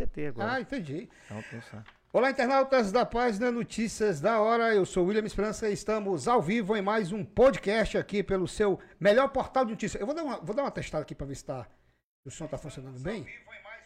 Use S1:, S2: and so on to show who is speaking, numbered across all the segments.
S1: SBT agora.
S2: Ah, entendi.
S1: Então, pensar.
S2: Olá, internautas da página Notícias da Hora. Eu sou William Esperança e estamos ao vivo em mais um podcast aqui pelo seu melhor portal de notícias. Eu vou dar uma, vou dar uma testada aqui para ver se, tá, se o som está funcionando bem.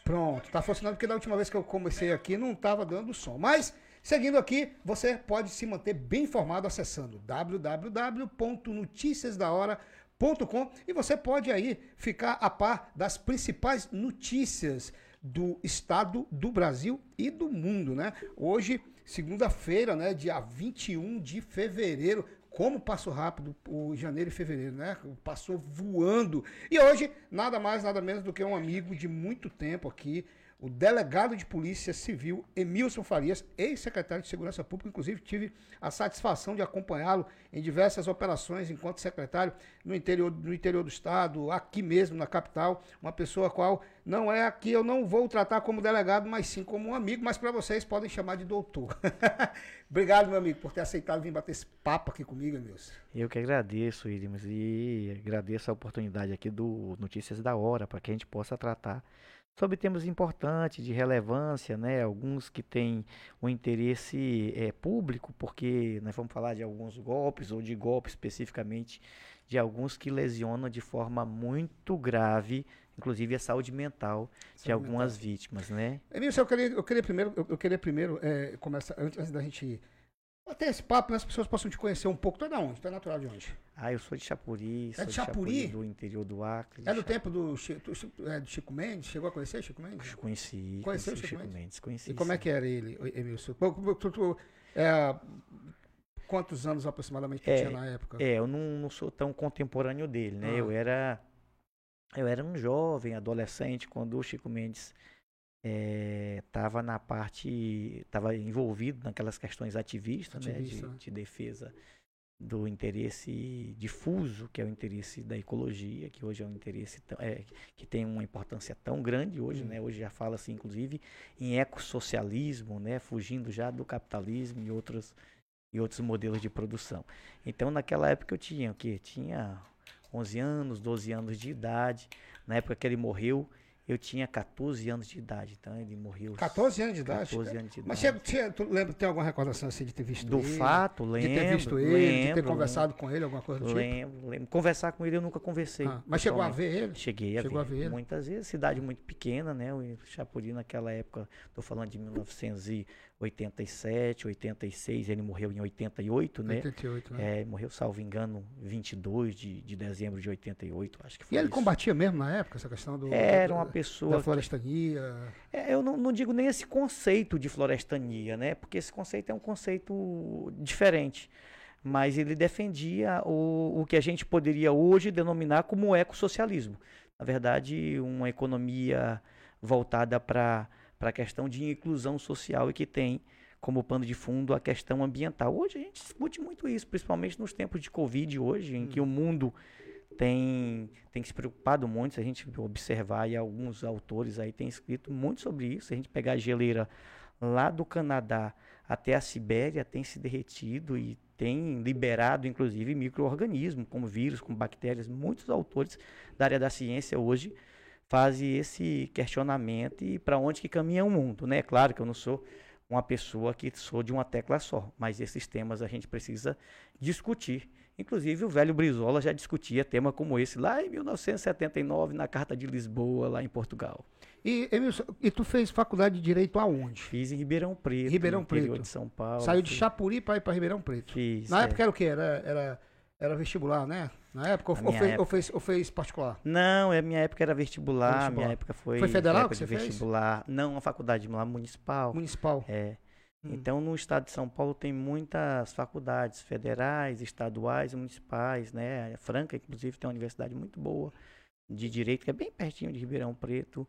S2: Pronto, está funcionando porque da última vez que eu comecei aqui não estava dando som. Mas, seguindo aqui, você pode se manter bem informado acessando www.noticiasdahora.com e você pode aí ficar a par das principais notícias do estado do Brasil e do mundo, né? Hoje, segunda-feira, né, dia 21 de fevereiro, como passou rápido o janeiro e fevereiro, né? Passou voando. E hoje, nada mais, nada menos do que um amigo de muito tempo aqui, o delegado de Polícia Civil, Emilson Farias, ex-secretário de Segurança Pública, inclusive tive a satisfação de acompanhá-lo em diversas operações enquanto secretário no interior, no interior do estado, aqui mesmo na capital, uma pessoa qual não é aqui, eu não vou tratar como delegado, mas sim como um amigo, mas para vocês podem chamar de doutor. Obrigado, meu amigo, por ter aceitado vir bater esse papo aqui comigo, Emilson.
S1: Eu que agradeço, Williams, e agradeço a oportunidade aqui do Notícias da Hora, para que a gente possa tratar sobre temas importantes, de relevância, né? Alguns que têm um interesse é, público, porque nós vamos falar de alguns golpes, ou de golpes especificamente, de alguns que lesionam de forma muito grave, inclusive a saúde mental saúde de algumas mental. vítimas, né?
S2: Emílio, eu queria, eu queria primeiro, eu, eu queria primeiro é, começar, antes da gente até esse papo, né, as pessoas possam te conhecer um pouco. Tu é da onde? Tu é natural de onde?
S1: Ah, eu sou de Chapuri.
S2: É de Chapuri?
S1: Chapuri? Do interior do Acre.
S2: É do tempo do, do, é, do Chico Mendes? Chegou a conhecer Chico Mendes?
S1: Conheci.
S2: Conheceu o Chico, Chico Mendes? Mendes?
S1: Conheci.
S2: E como é que era ele, Emilson? É, quantos anos aproximadamente tu
S1: é,
S2: tinha na época?
S1: É, eu não, não sou tão contemporâneo dele, né? Ah. Eu era... Eu era um jovem, adolescente, quando o Chico Mendes estava é, na parte, estava envolvido naquelas questões ativistas, Ativista. né, de, de, defesa do interesse difuso, que é o interesse da ecologia, que hoje é um interesse é, que tem uma importância tão grande hoje, né? Hoje já fala-se, inclusive, em ecossocialismo, né? Fugindo já do capitalismo e outros, e outros modelos de produção. Então, naquela época eu tinha o quê? Tinha 11 anos, 12 anos de idade. Na época que ele morreu, eu tinha 14 anos de idade, então ele morreu.
S2: 14 anos de idade?
S1: 14 anos de idade.
S2: Mas você, você, lembra, tem alguma recordação assim de ter visto
S1: do
S2: ele?
S1: Do fato, lembro.
S2: De ter visto ele, lembro, de ter conversado lembro, com ele, alguma coisa do tipo?
S1: Lembro, lembro. Conversar com ele eu nunca conversei. Ah,
S2: mas chegou a ver ele?
S1: Cheguei a, chegou ver, a ver ele. Muitas vezes, cidade muito pequena, né? O Chapuri naquela época, estou falando de 1987, 86, ele morreu em 88, né?
S2: 88, né?
S1: É, morreu, salvo engano, 22 de, de dezembro de 88, acho que foi
S2: E ele
S1: isso.
S2: combatia mesmo na época essa questão do...
S1: Era uma pessoa...
S2: Da floresta florestania.
S1: É, eu não, não, digo nem esse conceito de florestania, né? Porque esse conceito é um conceito diferente. Mas ele defendia o, o que a gente poderia hoje denominar como ecossocialismo. Na verdade, uma economia voltada para a questão de inclusão social e que tem como pano de fundo a questão ambiental. Hoje a gente discute muito isso, principalmente nos tempos de Covid hoje, em que o mundo tem, tem se preocupado muito, se a gente observar, e alguns autores aí têm escrito muito sobre isso, se a gente pegar a geleira lá do Canadá até a Sibéria, tem se derretido e tem liberado, inclusive, micro-organismos, como vírus, como bactérias. Muitos autores da área da ciência hoje fazem esse questionamento e para onde que caminha o mundo. Né? É claro que eu não sou uma pessoa que sou de uma tecla só, mas esses temas a gente precisa discutir Inclusive, o velho Brizola já discutia tema como esse lá em 1979, na Carta de Lisboa, lá em Portugal.
S2: E, Emilson, e tu fez faculdade de Direito aonde?
S1: Fiz em Ribeirão Preto,
S2: Ribeirão Preto.
S1: de São Paulo.
S2: Saiu de Chapuri para ir para Ribeirão Preto.
S1: Fiz.
S2: Na é. época era o quê? Era, era, era vestibular, né? Na época ou, fez, época... ou, fez, ou fez particular?
S1: Não, a minha época era vestibular, vestibular. minha época foi...
S2: Foi federal que você
S1: vestibular. Fez? Não, a faculdade lá municipal.
S2: Municipal.
S1: É. Hum. Então, no estado de São Paulo tem muitas faculdades federais, estaduais, municipais, né? A Franca, inclusive, tem uma universidade muito boa de direito, que é bem pertinho de Ribeirão Preto,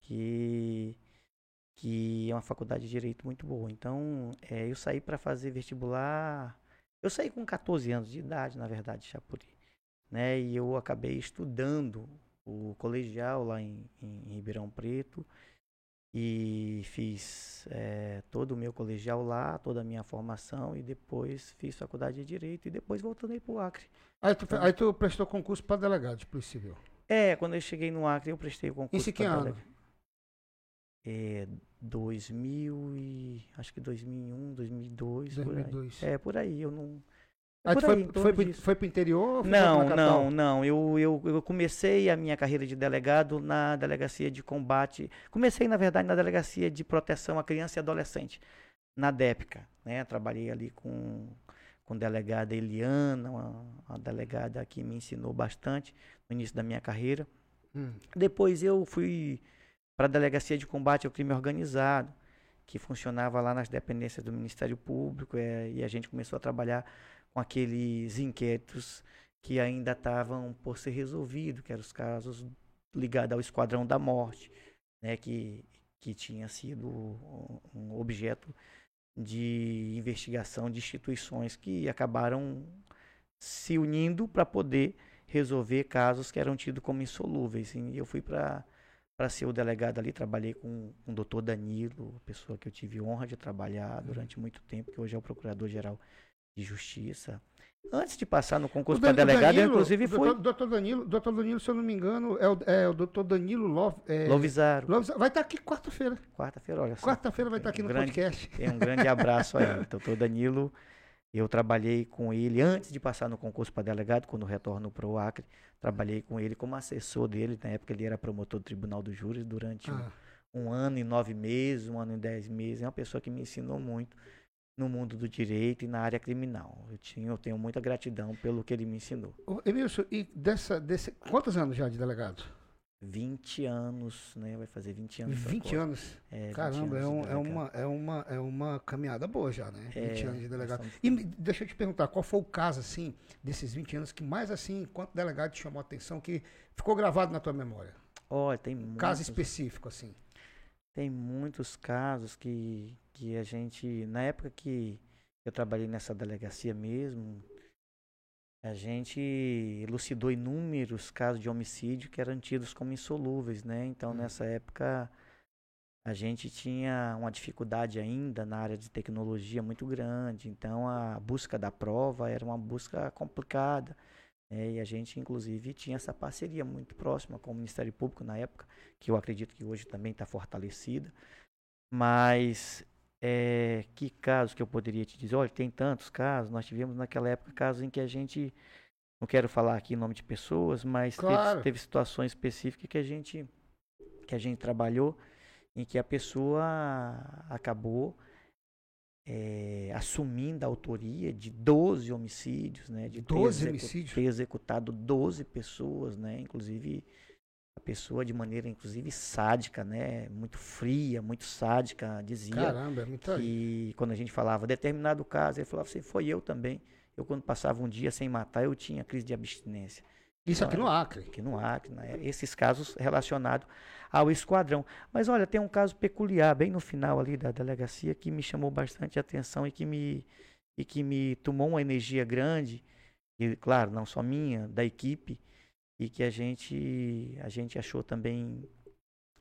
S1: que, que é uma faculdade de direito muito boa. Então, é, eu saí para fazer vestibular. Eu saí com 14 anos de idade, na verdade, Chapuri. Né? E eu acabei estudando o colegial lá em, em Ribeirão Preto e fiz é, todo o meu colegial lá, toda a minha formação e depois fiz faculdade de Direito e depois voltei para o Acre.
S2: Aí tu, então, aí tu prestou concurso para delegado de Polícia Civil?
S1: É, quando eu cheguei no Acre eu prestei o concurso.
S2: Isso que ano?
S1: é, 2000 e acho que 2001, 2002,
S2: 2002.
S1: Por aí. É por aí, eu não
S2: ah, foi, aí, foi, pro, foi pro interior?
S1: não, não, não. Eu, eu, eu comecei a minha carreira de delegado na delegacia de combate. Comecei, na verdade, na delegacia de proteção à criança e adolescente, na DEPCA. Né? Trabalhei ali com, com a delegada Eliana, uma, uma delegada que me ensinou bastante no início da minha carreira. Hum. Depois eu fui para a delegacia de combate ao crime organizado, que funcionava lá nas dependências do Ministério Público, é, e a gente começou a trabalhar com aqueles inquéritos que ainda estavam por ser resolvidos, que eram os casos ligados ao Esquadrão da Morte, né, que, que tinha sido um objeto de investigação de instituições que acabaram se unindo para poder resolver casos que eram tidos como insolúveis. E eu fui para para ser o delegado ali, trabalhei com, com o doutor Danilo, pessoa que eu tive honra de trabalhar durante muito tempo, que hoje é o procurador-geral de Justiça. Antes de passar no concurso para delegado, Danilo, eu inclusive fui.
S2: Doutor Danilo, doutor Danilo, se eu não me engano, é o, é o doutor Danilo Love, é,
S1: Lovizaro.
S2: Vai estar tá aqui quarta-feira.
S1: Quarta-feira, olha
S2: só. Quarta-feira vai estar tá aqui no
S1: grande,
S2: podcast.
S1: Tem um grande abraço aí. doutor Danilo, eu trabalhei com ele antes de passar no concurso para delegado, quando retorno para o Acre. Trabalhei com ele como assessor dele. Na época ele era promotor do Tribunal dos Júris durante ah. um, um ano e nove meses, um ano e dez meses. É uma pessoa que me ensinou muito no mundo do direito e na área criminal. Eu, tinha, eu tenho muita gratidão pelo que ele me ensinou.
S2: Emilson, e dessa, desse, quantos anos já de delegado?
S1: 20 anos, né? Vai fazer 20 anos.
S2: 20 anos? É, Caramba, 20 anos é, um, é, uma, é, uma, é uma caminhada boa já, né? É, 20 anos de delegado. E deixa eu te perguntar, qual foi o caso, assim, desses 20 anos que mais, assim, enquanto delegado te chamou a atenção, que ficou gravado na tua memória?
S1: Olha, tem muitos,
S2: Caso específico, assim.
S1: Tem muitos casos que, que a gente, na época que eu trabalhei nessa delegacia mesmo, a gente elucidou inúmeros casos de homicídio que eram tidos como insolúveis, né? Então, hum. nessa época, a gente tinha uma dificuldade ainda na área de tecnologia muito grande. Então, a busca da prova era uma busca complicada. Né? E a gente, inclusive, tinha essa parceria muito próxima com o Ministério Público na época, que eu acredito que hoje também está fortalecida. Mas é, que casos que eu poderia te dizer? Olha, tem tantos casos. Nós tivemos naquela época casos em que a gente, não quero falar aqui em nome de pessoas, mas claro. teve, teve, situações específicas que a gente que a gente trabalhou em que a pessoa acabou é, assumindo a autoria de 12 homicídios, né? De
S2: 12 ter homicídios?
S1: Ter executado 12 pessoas, né? Inclusive a pessoa de maneira inclusive sádica, né, muito fria, muito sádica, dizia
S2: Caramba, é muito
S1: que quando a gente falava determinado caso, ele falava assim, foi eu também. Eu quando passava um dia sem matar, eu tinha crise de abstinência.
S2: Isso aqui no Acre.
S1: Aqui no Acre, né? esses casos relacionados ao esquadrão. Mas olha, tem um caso peculiar bem no final ali da delegacia que me chamou bastante atenção e que me e que me tomou uma energia grande, e claro, não só minha, da equipe, e que a gente, a gente achou também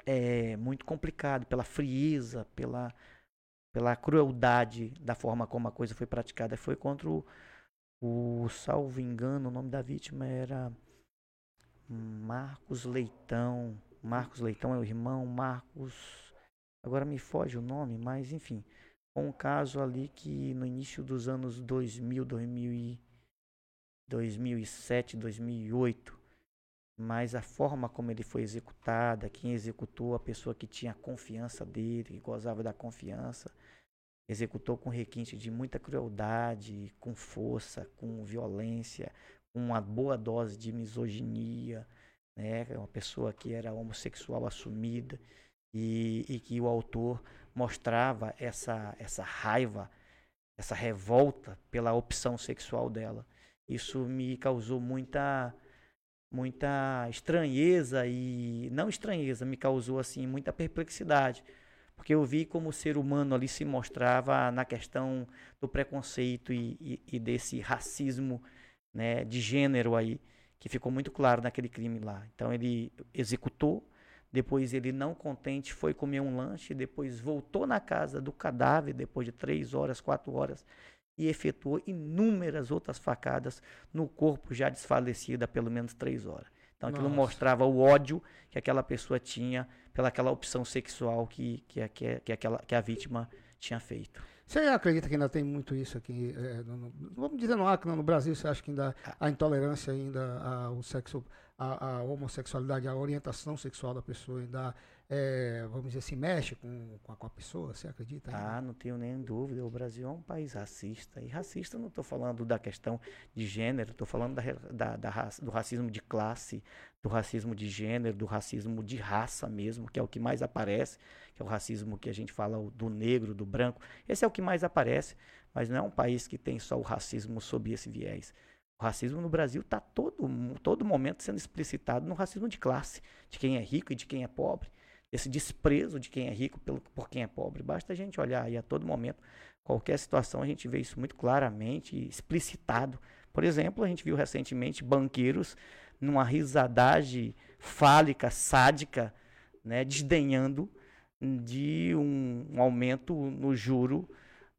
S1: é, muito complicado pela frieza, pela, pela crueldade da forma como a coisa foi praticada. Foi contra o, o salvo engano, o nome da vítima era Marcos Leitão. Marcos Leitão é o irmão, Marcos. Agora me foge o nome, mas enfim. Um caso ali que no início dos anos 2000, 2000 e 2007, 2008, mas a forma como ele foi executada, quem executou, a pessoa que tinha confiança dele, que gozava da confiança, executou com requinte de muita crueldade, com força, com violência, com uma boa dose de misoginia, né? Uma pessoa que era homossexual assumida e, e que o autor mostrava essa, essa raiva, essa revolta pela opção sexual dela. Isso me causou muita muita estranheza e não estranheza, me causou assim muita perplexidade, porque eu vi como o ser humano ali se mostrava na questão do preconceito e, e, e desse racismo, né, de gênero aí, que ficou muito claro naquele crime lá. Então ele executou, depois ele não contente foi comer um lanche, depois voltou na casa do cadáver depois de três horas, quatro horas e efetuou inúmeras outras facadas no corpo já desfalecido há pelo menos três horas. Então aquilo
S2: Nossa.
S1: mostrava o ódio que aquela pessoa tinha pelaquela opção sexual que, que, a- que, que, aquela, que a vítima tinha feito.
S2: Você acredita que ainda tem muito isso aqui? é, no- no- vamos dizer no Acre, no Brasil, você acha que ainda a intolerância, ainda a, o sexo, a homossexualidade, a orientação sexual da pessoa ainda, é, vamos dizer assim, mexe com, com, a, com a pessoa? Você acredita?
S1: Ah, não tenho nem dúvida. O Brasil é um país racista. E racista não estou falando da questão de gênero, estou falando da, da- da do racismo de classe, do racismo de gênero, do racismo de raça mesmo, que é o que mais aparece, que é o racismo que a gente fala do negro, do branco. Esse é o que mais aparece, mas não é um país que tem só o racismo sob esse viés. O racismo no Brasil está todo, todo momento sendo explicitado no racismo de classe, de quem é rico e de quem é pobre esse desprezo de quem é rico pelo, por quem é pobre. Basta a gente olhar aí a todo momento, qualquer situação, a gente vê isso muito claramente explicitado. Por exemplo, a gente viu recentemente banqueiros numa risadagem fálica, sádica, né, desdenhando de um, um aumento no juro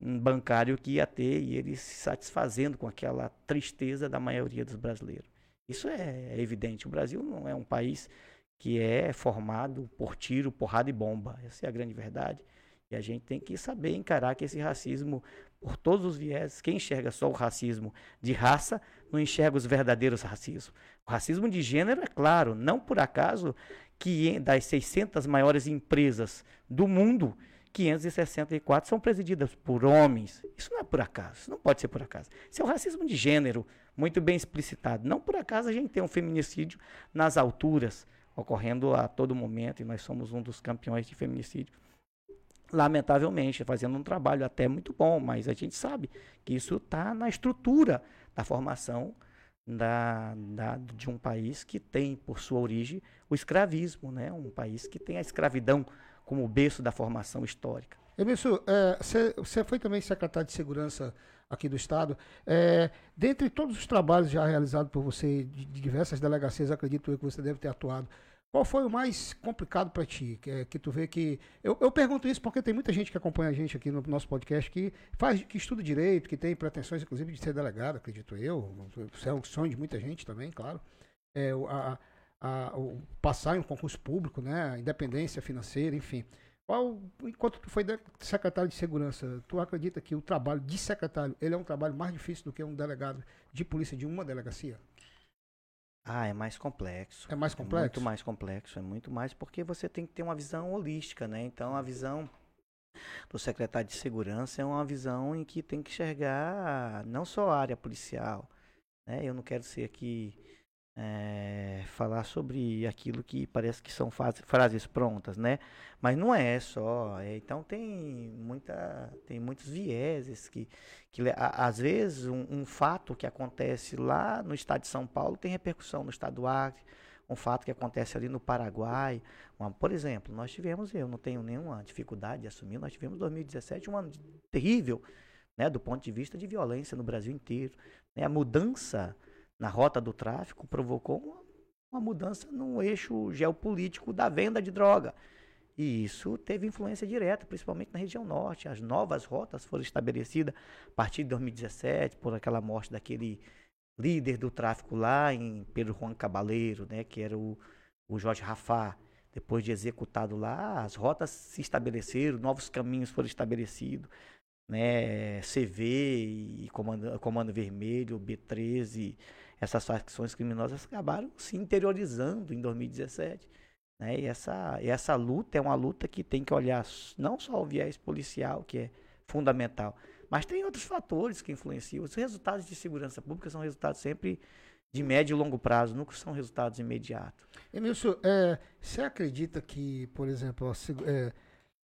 S1: bancário que ia ter e eles se satisfazendo com aquela tristeza da maioria dos brasileiros. Isso é evidente. O Brasil não é um país que é formado por tiro, porrada e bomba. Essa é a grande verdade. E a gente tem que saber encarar que esse racismo, por todos os viés, quem enxerga só o racismo de raça, não enxerga os verdadeiros racismos. O racismo de gênero, é claro, não por acaso que das 600 maiores empresas do mundo, 564 são presididas por homens. Isso não é por acaso, isso não pode ser por acaso. Isso é o racismo de gênero, muito bem explicitado. Não por acaso a gente tem um feminicídio nas alturas, ocorrendo a todo momento, e nós somos um dos campeões de feminicídio. Lamentavelmente, fazendo um trabalho até muito bom, mas a gente sabe que isso está na estrutura da formação da, da- de um país que tem por sua origem o escravismo, né? um país que tem a escravidão como berço da formação histórica.
S2: Emerson, é, você foi também secretário de Segurança aqui do Estado. É, dentre todos os trabalhos já realizados por você de, de diversas delegacias, acredito eu que você deve ter atuado. Qual foi o mais complicado para ti? Que, é- que tu vê que. Eu, eu pergunto isso porque tem muita gente que acompanha a gente aqui no nosso podcast que faz, que estuda direito, que tem pretensões, inclusive, de ser delegado, acredito eu. Isso é o sonho de muita gente também, claro. É, a, a- o passar em um concurso público, né? Independência financeira, enfim. Qual, enquanto tu foi secretário de segurança, tu acredita que o trabalho de secretário ele é um trabalho mais difícil do que um delegado de polícia de uma delegacia?
S1: Ah, é mais complexo.
S2: É mais complexo?
S1: muito mais complexo, é muito mais porque você tem que ter uma visão holística, né? Então a visão do secretário de segurança é uma visão em que tem que enxergar não só a área policial, né? Eu não quero ser aqui eh, falar sobre aquilo que parece que são frases prontas, né? Mas não é só. é, então tem muita, tem muitos vieses que, que a- às vezes um, um fato que acontece lá no estado de São Paulo tem repercussão no estado do Acre. Um fato que acontece ali no Paraguai. uma- por exemplo, nós tivemos, eu não tenho nenhuma dificuldade de assumir, nós tivemos 2017 um ano terrível, né, do ponto de vista de violência no Brasil inteiro. né? A mudança na rota do tráfico provocou uma, uma mudança no eixo geopolítico da venda de droga. E isso teve influência direta, principalmente na região norte. As novas rotas foram estabelecidas a partir de 2017, por aquela morte daquele líder do tráfico lá em Pedro Juan Cabaleiro, né, que era o, o Jorge Rafá. Depois de executado lá, as rotas se estabeleceram, novos caminhos foram estabelecidos. Né, CV e Comando, Comando Vermelho, B13, essas facções criminosas acabaram se interiorizando em 2017. Né? E essa, essa luta é uma luta que tem que olhar não só o viés policial, que é fundamental, mas tem outros fatores que influenciam. Os resultados de segurança pública são resultados sempre de médio e longo prazo, nunca são resultados imediatos.
S2: Emilson, é, você acredita que, por exemplo, é,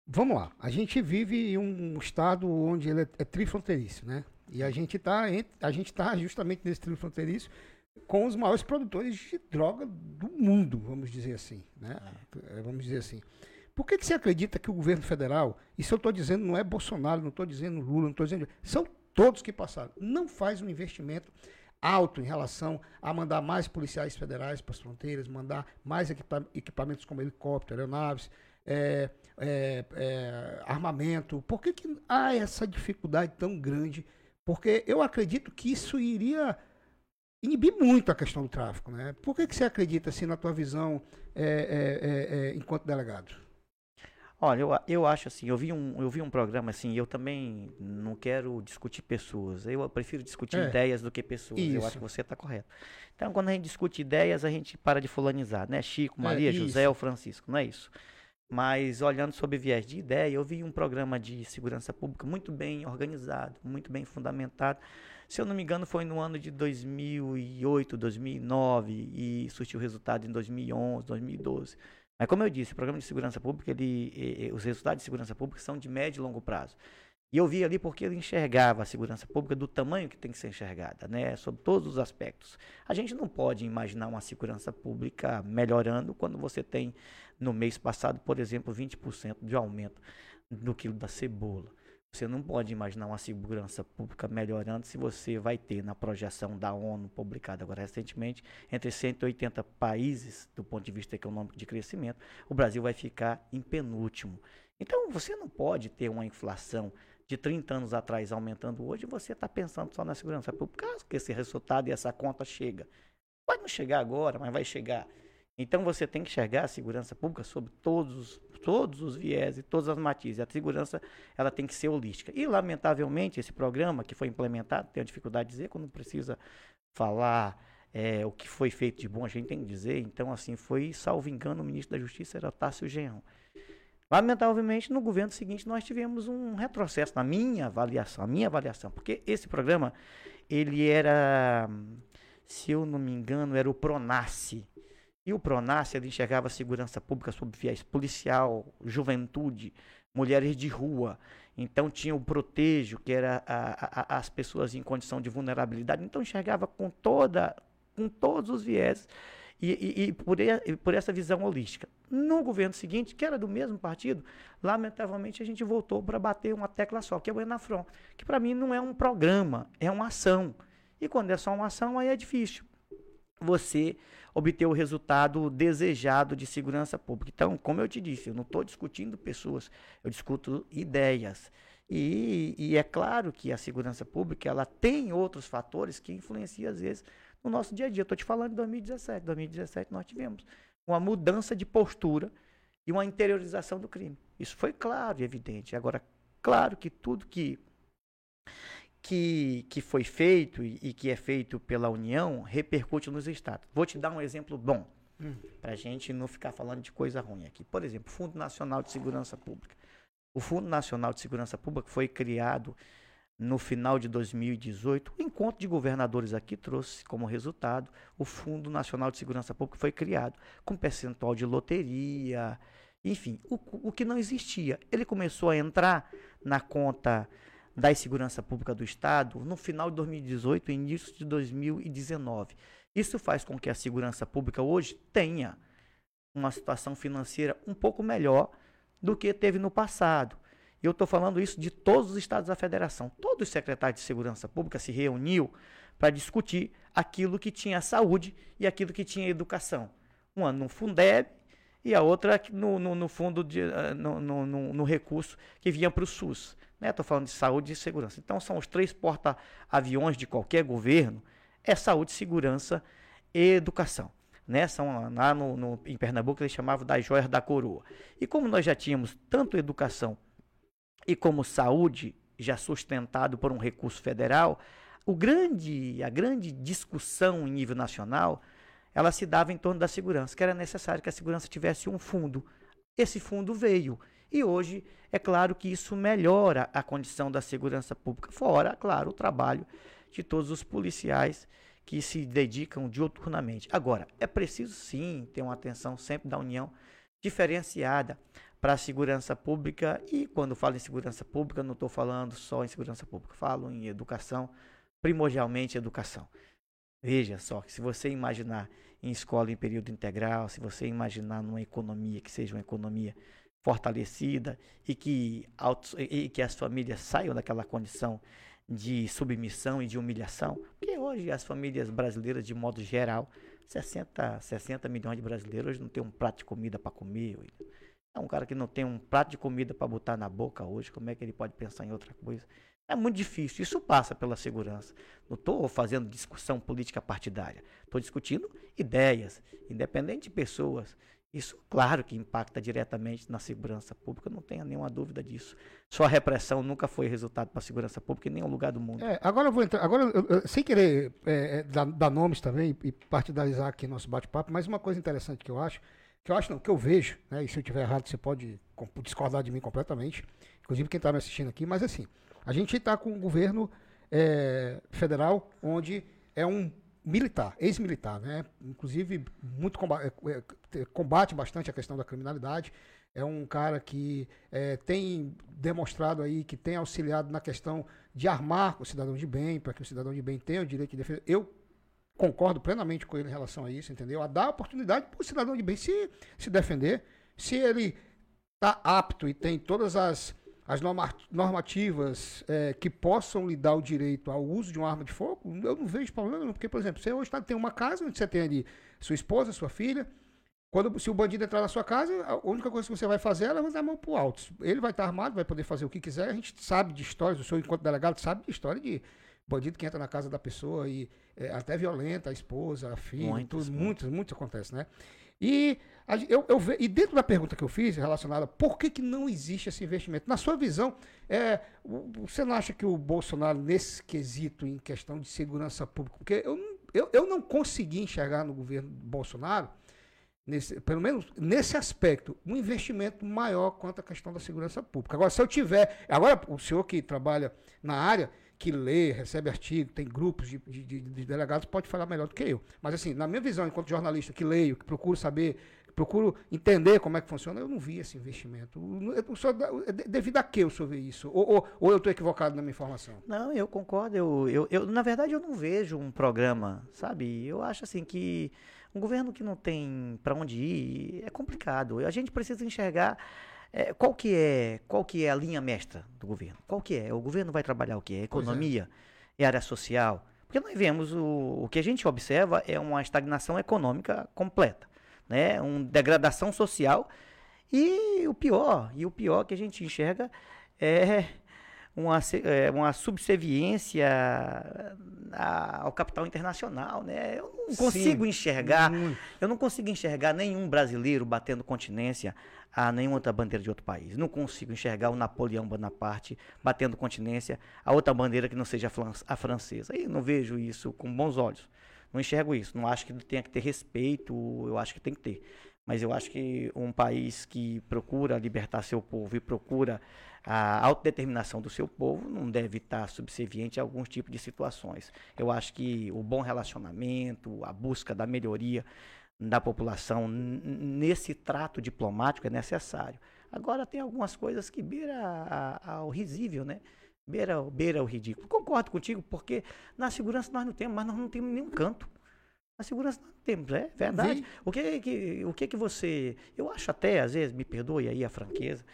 S2: vamos lá, a gente vive em um estado onde ele é, é trifronteiriço, né? E a gente está a gente tá justamente nesse trifronteiriço com os maiores produtores de droga do mundo, vamos dizer assim, né? É, vamos dizer assim. Por que, que você acredita que o governo federal, isso eu estou dizendo não é Bolsonaro, não estou dizendo Lula, não estou dizendo. São todos que passaram. Não faz um investimento alto em relação a mandar mais policiais federais para as fronteiras, mandar mais equipa- equipamentos como helicóptero, aeronaves, é, é, é, armamento. Por que, que há essa dificuldade tão grande? Porque eu acredito que isso iria inibir muito a questão do tráfico, né? Por que, que você acredita, assim, na tua visão, é, é, é, enquanto delegado?
S1: Olha, eu, eu acho assim, eu vi, um, eu vi um programa assim, eu também não quero discutir pessoas, eu prefiro discutir é. ideias do que pessoas, isso. eu acho que você está correto. Então, quando a gente discute ideias, a gente para de fulanizar, né? Chico, é, Maria, é, José ou Francisco, não é isso? Mas olhando sobre viés de ideia, eu vi um programa de segurança pública muito bem organizado, muito bem fundamentado. Se eu não me engano, foi no ano de 2008, 2009 e surtiu resultado em 2011, 2012. Mas como eu disse, o programa de segurança pública, ele, os resultados de segurança pública são de médio e longo prazo. E eu vi ali porque ele enxergava a segurança pública do tamanho que tem que ser enxergada, né, sobre todos os aspectos. A gente não pode imaginar uma segurança pública melhorando quando você tem, no mês passado, por exemplo, 20% de aumento do quilo da cebola. Você não pode imaginar uma segurança pública melhorando se você vai ter na projeção da ONU, publicada agora recentemente, entre 180 países do ponto de vista econômico de crescimento, o Brasil vai ficar em penúltimo. Então você não pode ter uma inflação de 30 anos atrás aumentando hoje, você está pensando só na segurança pública, caso que esse resultado e essa conta chega. Pode não chegar agora, mas vai chegar. Então você tem que enxergar a segurança pública sobre todos, todos os viés e todas as matizes. A segurança ela tem que ser holística. E lamentavelmente esse programa que foi implementado, tenho dificuldade de dizer quando precisa falar é, o que foi feito de bom, a gente tem que dizer. Então assim foi, salvo engano, o ministro da Justiça era Tássio Genrão. Lamentavelmente, no governo seguinte, nós tivemos um retrocesso na minha avaliação, a minha avaliação, porque esse programa, ele era, se eu não me engano, era o Pronace. E o Pronace, ele enxergava segurança pública sob viés policial, juventude, mulheres de rua. Então tinha o Protejo, que era a, a, as pessoas em condição de vulnerabilidade. Então enxergava com toda, com todos os viés e, e, e por, e, por essa visão holística. No governo seguinte, que era do mesmo partido, lamentavelmente a gente voltou para bater uma tecla só, que é o Enafron, que para mim não é um programa, é uma ação. E quando é só uma ação, aí é difícil você obter o resultado desejado de segurança pública. Então, como eu te disse, eu não estou discutindo pessoas, eu discuto ideias. E, e, é claro que a segurança pública ela tem outros fatores que influenciam, às vezes, no nosso dia a dia. Estou te falando de 2017. 2017 nós tivemos uma mudança de postura e uma interiorização do crime. Isso foi claro e evidente. Agora, claro que tudo que que, que foi feito e, e que é feito pela União repercute nos estados. Vou te dar um exemplo bom, hum. para a gente não ficar falando de coisa ruim aqui. Por exemplo, Fundo Nacional de Segurança Pública. O Fundo Nacional de Segurança Pública foi criado no final de 2018, o encontro de governadores aqui trouxe como resultado o Fundo Nacional de Segurança Pública foi criado com percentual de loteria, enfim, o, o que não existia. Ele começou a entrar na conta da segurança pública do Estado no final de 2018 e início de 2019. Isso faz com que a segurança pública hoje tenha uma situação financeira um pouco melhor do que teve no passado. E eu estou falando isso de todos os estados da federação. Todos os secretários de segurança pública se reuniu para discutir aquilo que tinha saúde e aquilo que tinha educação. Uma no Fundeb e a outra no, no, no fundo de, eh, no, no, no, recurso que vinha para o SUS. Estou né? falando de saúde e segurança. Então são os três porta-aviões de qualquer governo: é saúde, segurança e educação. Né? São lá no, no, em Pernambuco eles chamavam das joias da coroa. E como nós já tínhamos tanto educação e como saúde já sustentado por um recurso federal, o grande, a grande discussão em nível nacional, ela se dava em torno da segurança, que era necessário que a segurança tivesse um fundo. Esse fundo veio e hoje é claro que isso melhora a condição da segurança pública, fora, claro, o trabalho de todos os policiais que se dedicam diuturnamente. Agora, é preciso sim ter uma atenção sempre da União diferenciada para a segurança pública. E quando falo em segurança pública, não estou falando só em segurança pública, falo em educação, primordialmente educação. Veja só, que se você imaginar em escola em período integral, se você imaginar numa economia que seja uma economia fortalecida e que, e que as famílias saiam daquela condição de submissão e de humilhação, porque hoje as famílias brasileiras, de modo geral, 60, 60 milhões de brasileiros hoje não tem um prato de comida para comer. É um cara que não tem um prato de comida para botar na boca hoje, como é que ele pode pensar em outra coisa? É muito difícil. Isso passa pela segurança. Não estou fazendo discussão política partidária. Estou discutindo ideias, independente de pessoas. Isso, claro, que impacta diretamente na segurança pública, não tenha nenhuma dúvida disso. Só a repressão nunca foi resultado para a segurança pública em nenhum lugar do mundo.
S2: É, agora eu vou entrar, agora, eu, eu, sem querer é, é dar, dar, nomes também e partidarizar aqui nosso bate-papo, mas uma coisa interessante que eu acho, que eu acho não, que eu vejo, né, e se eu estiver errado você pode discordar de mim completamente, inclusive quem está me assistindo aqui, mas assim, a gente está com um governo é, federal onde é um militar, ex-militar, né? Inclusive, muito combate, é, é, combate, bastante a questão da criminalidade. É um cara que é, tem demonstrado aí que tem auxiliado na questão de armar o cidadão de bem, para que o cidadão de bem tenha o direito de defesa. Eu concordo plenamente com ele em relação a isso, entendeu? A dar oportunidade para o cidadão de bem se, se defender. Se ele está apto e tem todas as as normativas é, que possam lhe dar o direito ao uso de uma arma de fogo, eu não vejo problema nenhum. Porque, por exemplo, você hoje tá, tem uma casa onde você tem ali sua esposa, sua filha. Quando, se o bandido entrar na sua casa, a única coisa que você vai fazer é levantar a mão pro alto. Ele vai estar armado, vai poder fazer o que quiser. A gente sabe de histórias, o senhor, enquanto delegado, sabe de história de bandido que entra na casa da pessoa e é, até violenta a esposa, a filha, muito, tudo, muito, muito acontece, né? E, eu, eu, e dentro da pergunta que eu fiz, relacionada por que, que não existe esse investimento, na sua visão, é, você não acha que o Bolsonaro, nesse quesito, em questão de segurança pública, porque eu, eu, eu não consegui enxergar no governo Bolsonaro, nesse, pelo menos nesse aspecto, um investimento maior quanto à questão da segurança pública. Agora, se eu tiver. Agora, o senhor que trabalha na área, que lê, recebe artigo, tem grupos de, de, de, delegados, pode falar melhor do que eu. Mas, assim, na minha visão, enquanto jornalista que leio, que procuro saber, procuro entender como é que funciona, eu não vi esse investimento. Eu, só, devido a que eu senhor vê isso? Ou, ou, ou eu estou equivocado na minha informação?
S1: Não, eu concordo. Eu, eu, eu, na verdade, eu não vejo um programa, sabe? Eu acho, assim, que um governo que não tem para onde ir é complicado. A gente precisa enxergar é, qual, que é, qual que é a linha mestra do governo? Qual que é? O governo vai trabalhar o quê? É economia? É. é. área social? Porque nós vemos, o, o que a gente observa é uma estagnação econômica completa, né? uma degradação social e o pior, e o pior que a gente enxerga é uma, é, uma subserviência ao capital internacional, né? Eu não consigo Sim, enxergar, eu não consigo enxergar nenhum brasileiro batendo continência a nenhuma outra bandeira de outro país. Não consigo enxergar o Napoleão Bonaparte batendo continência a outra bandeira que não seja a francesa. E não vejo isso com bons olhos. Não enxergo isso. Não acho que tenha que ter respeito, eu acho que tem que ter. Mas eu acho que um país que procura libertar seu povo e procura a autodeterminação do seu povo não deve estar subserviente a alguns tipos de situações. Eu acho que o bom relacionamento, a busca da melhoria da população nesse trato diplomático é necessário. Agora tem algumas coisas que beira ao risível, né? Beira, beira o ridículo. Concordo contigo, porque na segurança nós não temos, mas nós não temos nenhum canto. Na segurança não temos, é verdade. O que que, o que que você. Eu acho até, às vezes, me perdoe aí a franqueza,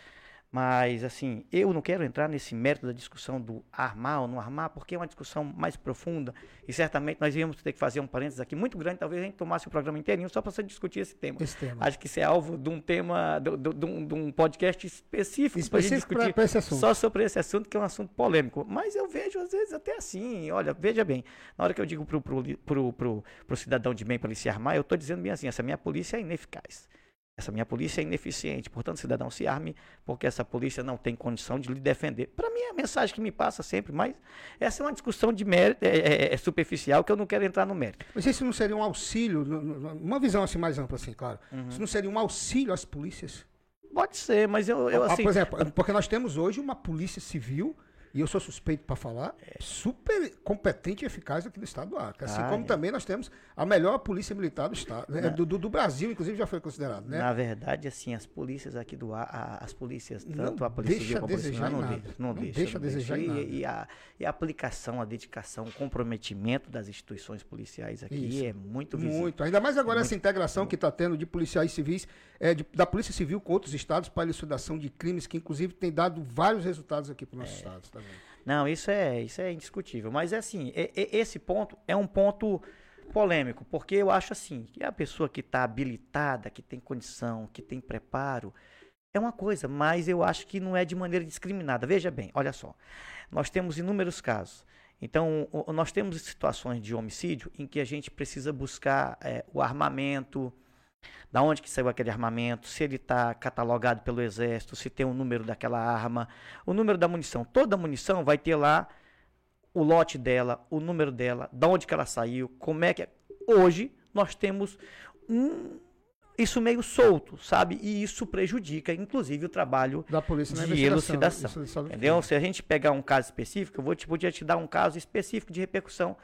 S1: mas, assim, eu não quero entrar nesse mérito da discussão do armar ou não armar, porque é uma discussão mais profunda e certamente nós íamos ter que fazer um parênteses aqui muito grande. Talvez a gente tomasse o programa inteirinho só para você discutir esse tema.
S2: esse tema.
S1: Acho que isso é alvo de um tema, de, de, de, um, de um, podcast específico,
S2: específico para discutir pra, esse assunto.
S1: só sobre esse assunto, que é um assunto polêmico. Mas eu vejo, às vezes, até assim. Olha, veja bem, na hora que eu digo para o cidadão de bem para ele se armar, eu estou dizendo bem assim: essa minha polícia é ineficaz. Essa minha polícia é ineficiente, portanto, cidadão, se arme, porque essa polícia não tem condição de lhe defender. Para mim, é a mensagem que me passa sempre, mas essa é uma discussão de mérito, é, é, é superficial, que eu não quero entrar no mérito.
S2: Mas isso não seria um auxílio, uma visão assim mais ampla, assim, claro. Uhum. Isso não seria um auxílio às polícias?
S1: Pode ser, mas eu, eu assim...
S2: Por exemplo, porque nós temos hoje uma polícia civil e eu sou suspeito para falar, é. super competente e eficaz aqui no estado do Acre. Assim ah, como é. também nós temos a melhor polícia militar do estado, né? do, do, do, Brasil, inclusive já foi considerado, né?
S1: Na verdade, assim, as polícias aqui do Acre, as polícias, tanto não a polícia civil como a polícia militar, não,
S2: não, deixa, não,
S1: deixa,
S2: deixa a desejar
S1: e,
S2: nada.
S1: E a, e a aplicação, a dedicação, o comprometimento das instituições policiais aqui Isso. é muito visível. Muito,
S2: ainda mais agora muito, essa integração muito. que está tendo de policiais civis, é, de, da Polícia Civil com outros estados para a elucidação de crimes, que inclusive tem dado vários resultados aqui para o nosso é. estado também.
S1: Não, isso é, isso é indiscutível. Mas é assim, é, é, esse ponto é um ponto polêmico, porque eu acho assim, que a pessoa que está habilitada, que tem condição, que tem preparo, É uma coisa, mas eu acho que não é de maneira discriminada. Veja bem, olha só. Nós temos inúmeros casos. Então, nós temos situações de homicídio em que a gente precisa buscar é, o armamento, da onde que saiu aquele armamento, se ele está catalogado pelo exército, se tem o um número daquela arma, o número da munição. Toda munição vai ter lá o lote dela, o número dela, da onde que ela saiu, como é que é. Hoje nós temos um isso meio solto, sabe? E isso prejudica, inclusive, o trabalho
S2: da polícia
S1: de elucidação. Entendeu? Se a gente pegar um caso específico, eu vou te, podia te dar um caso específico de repercussão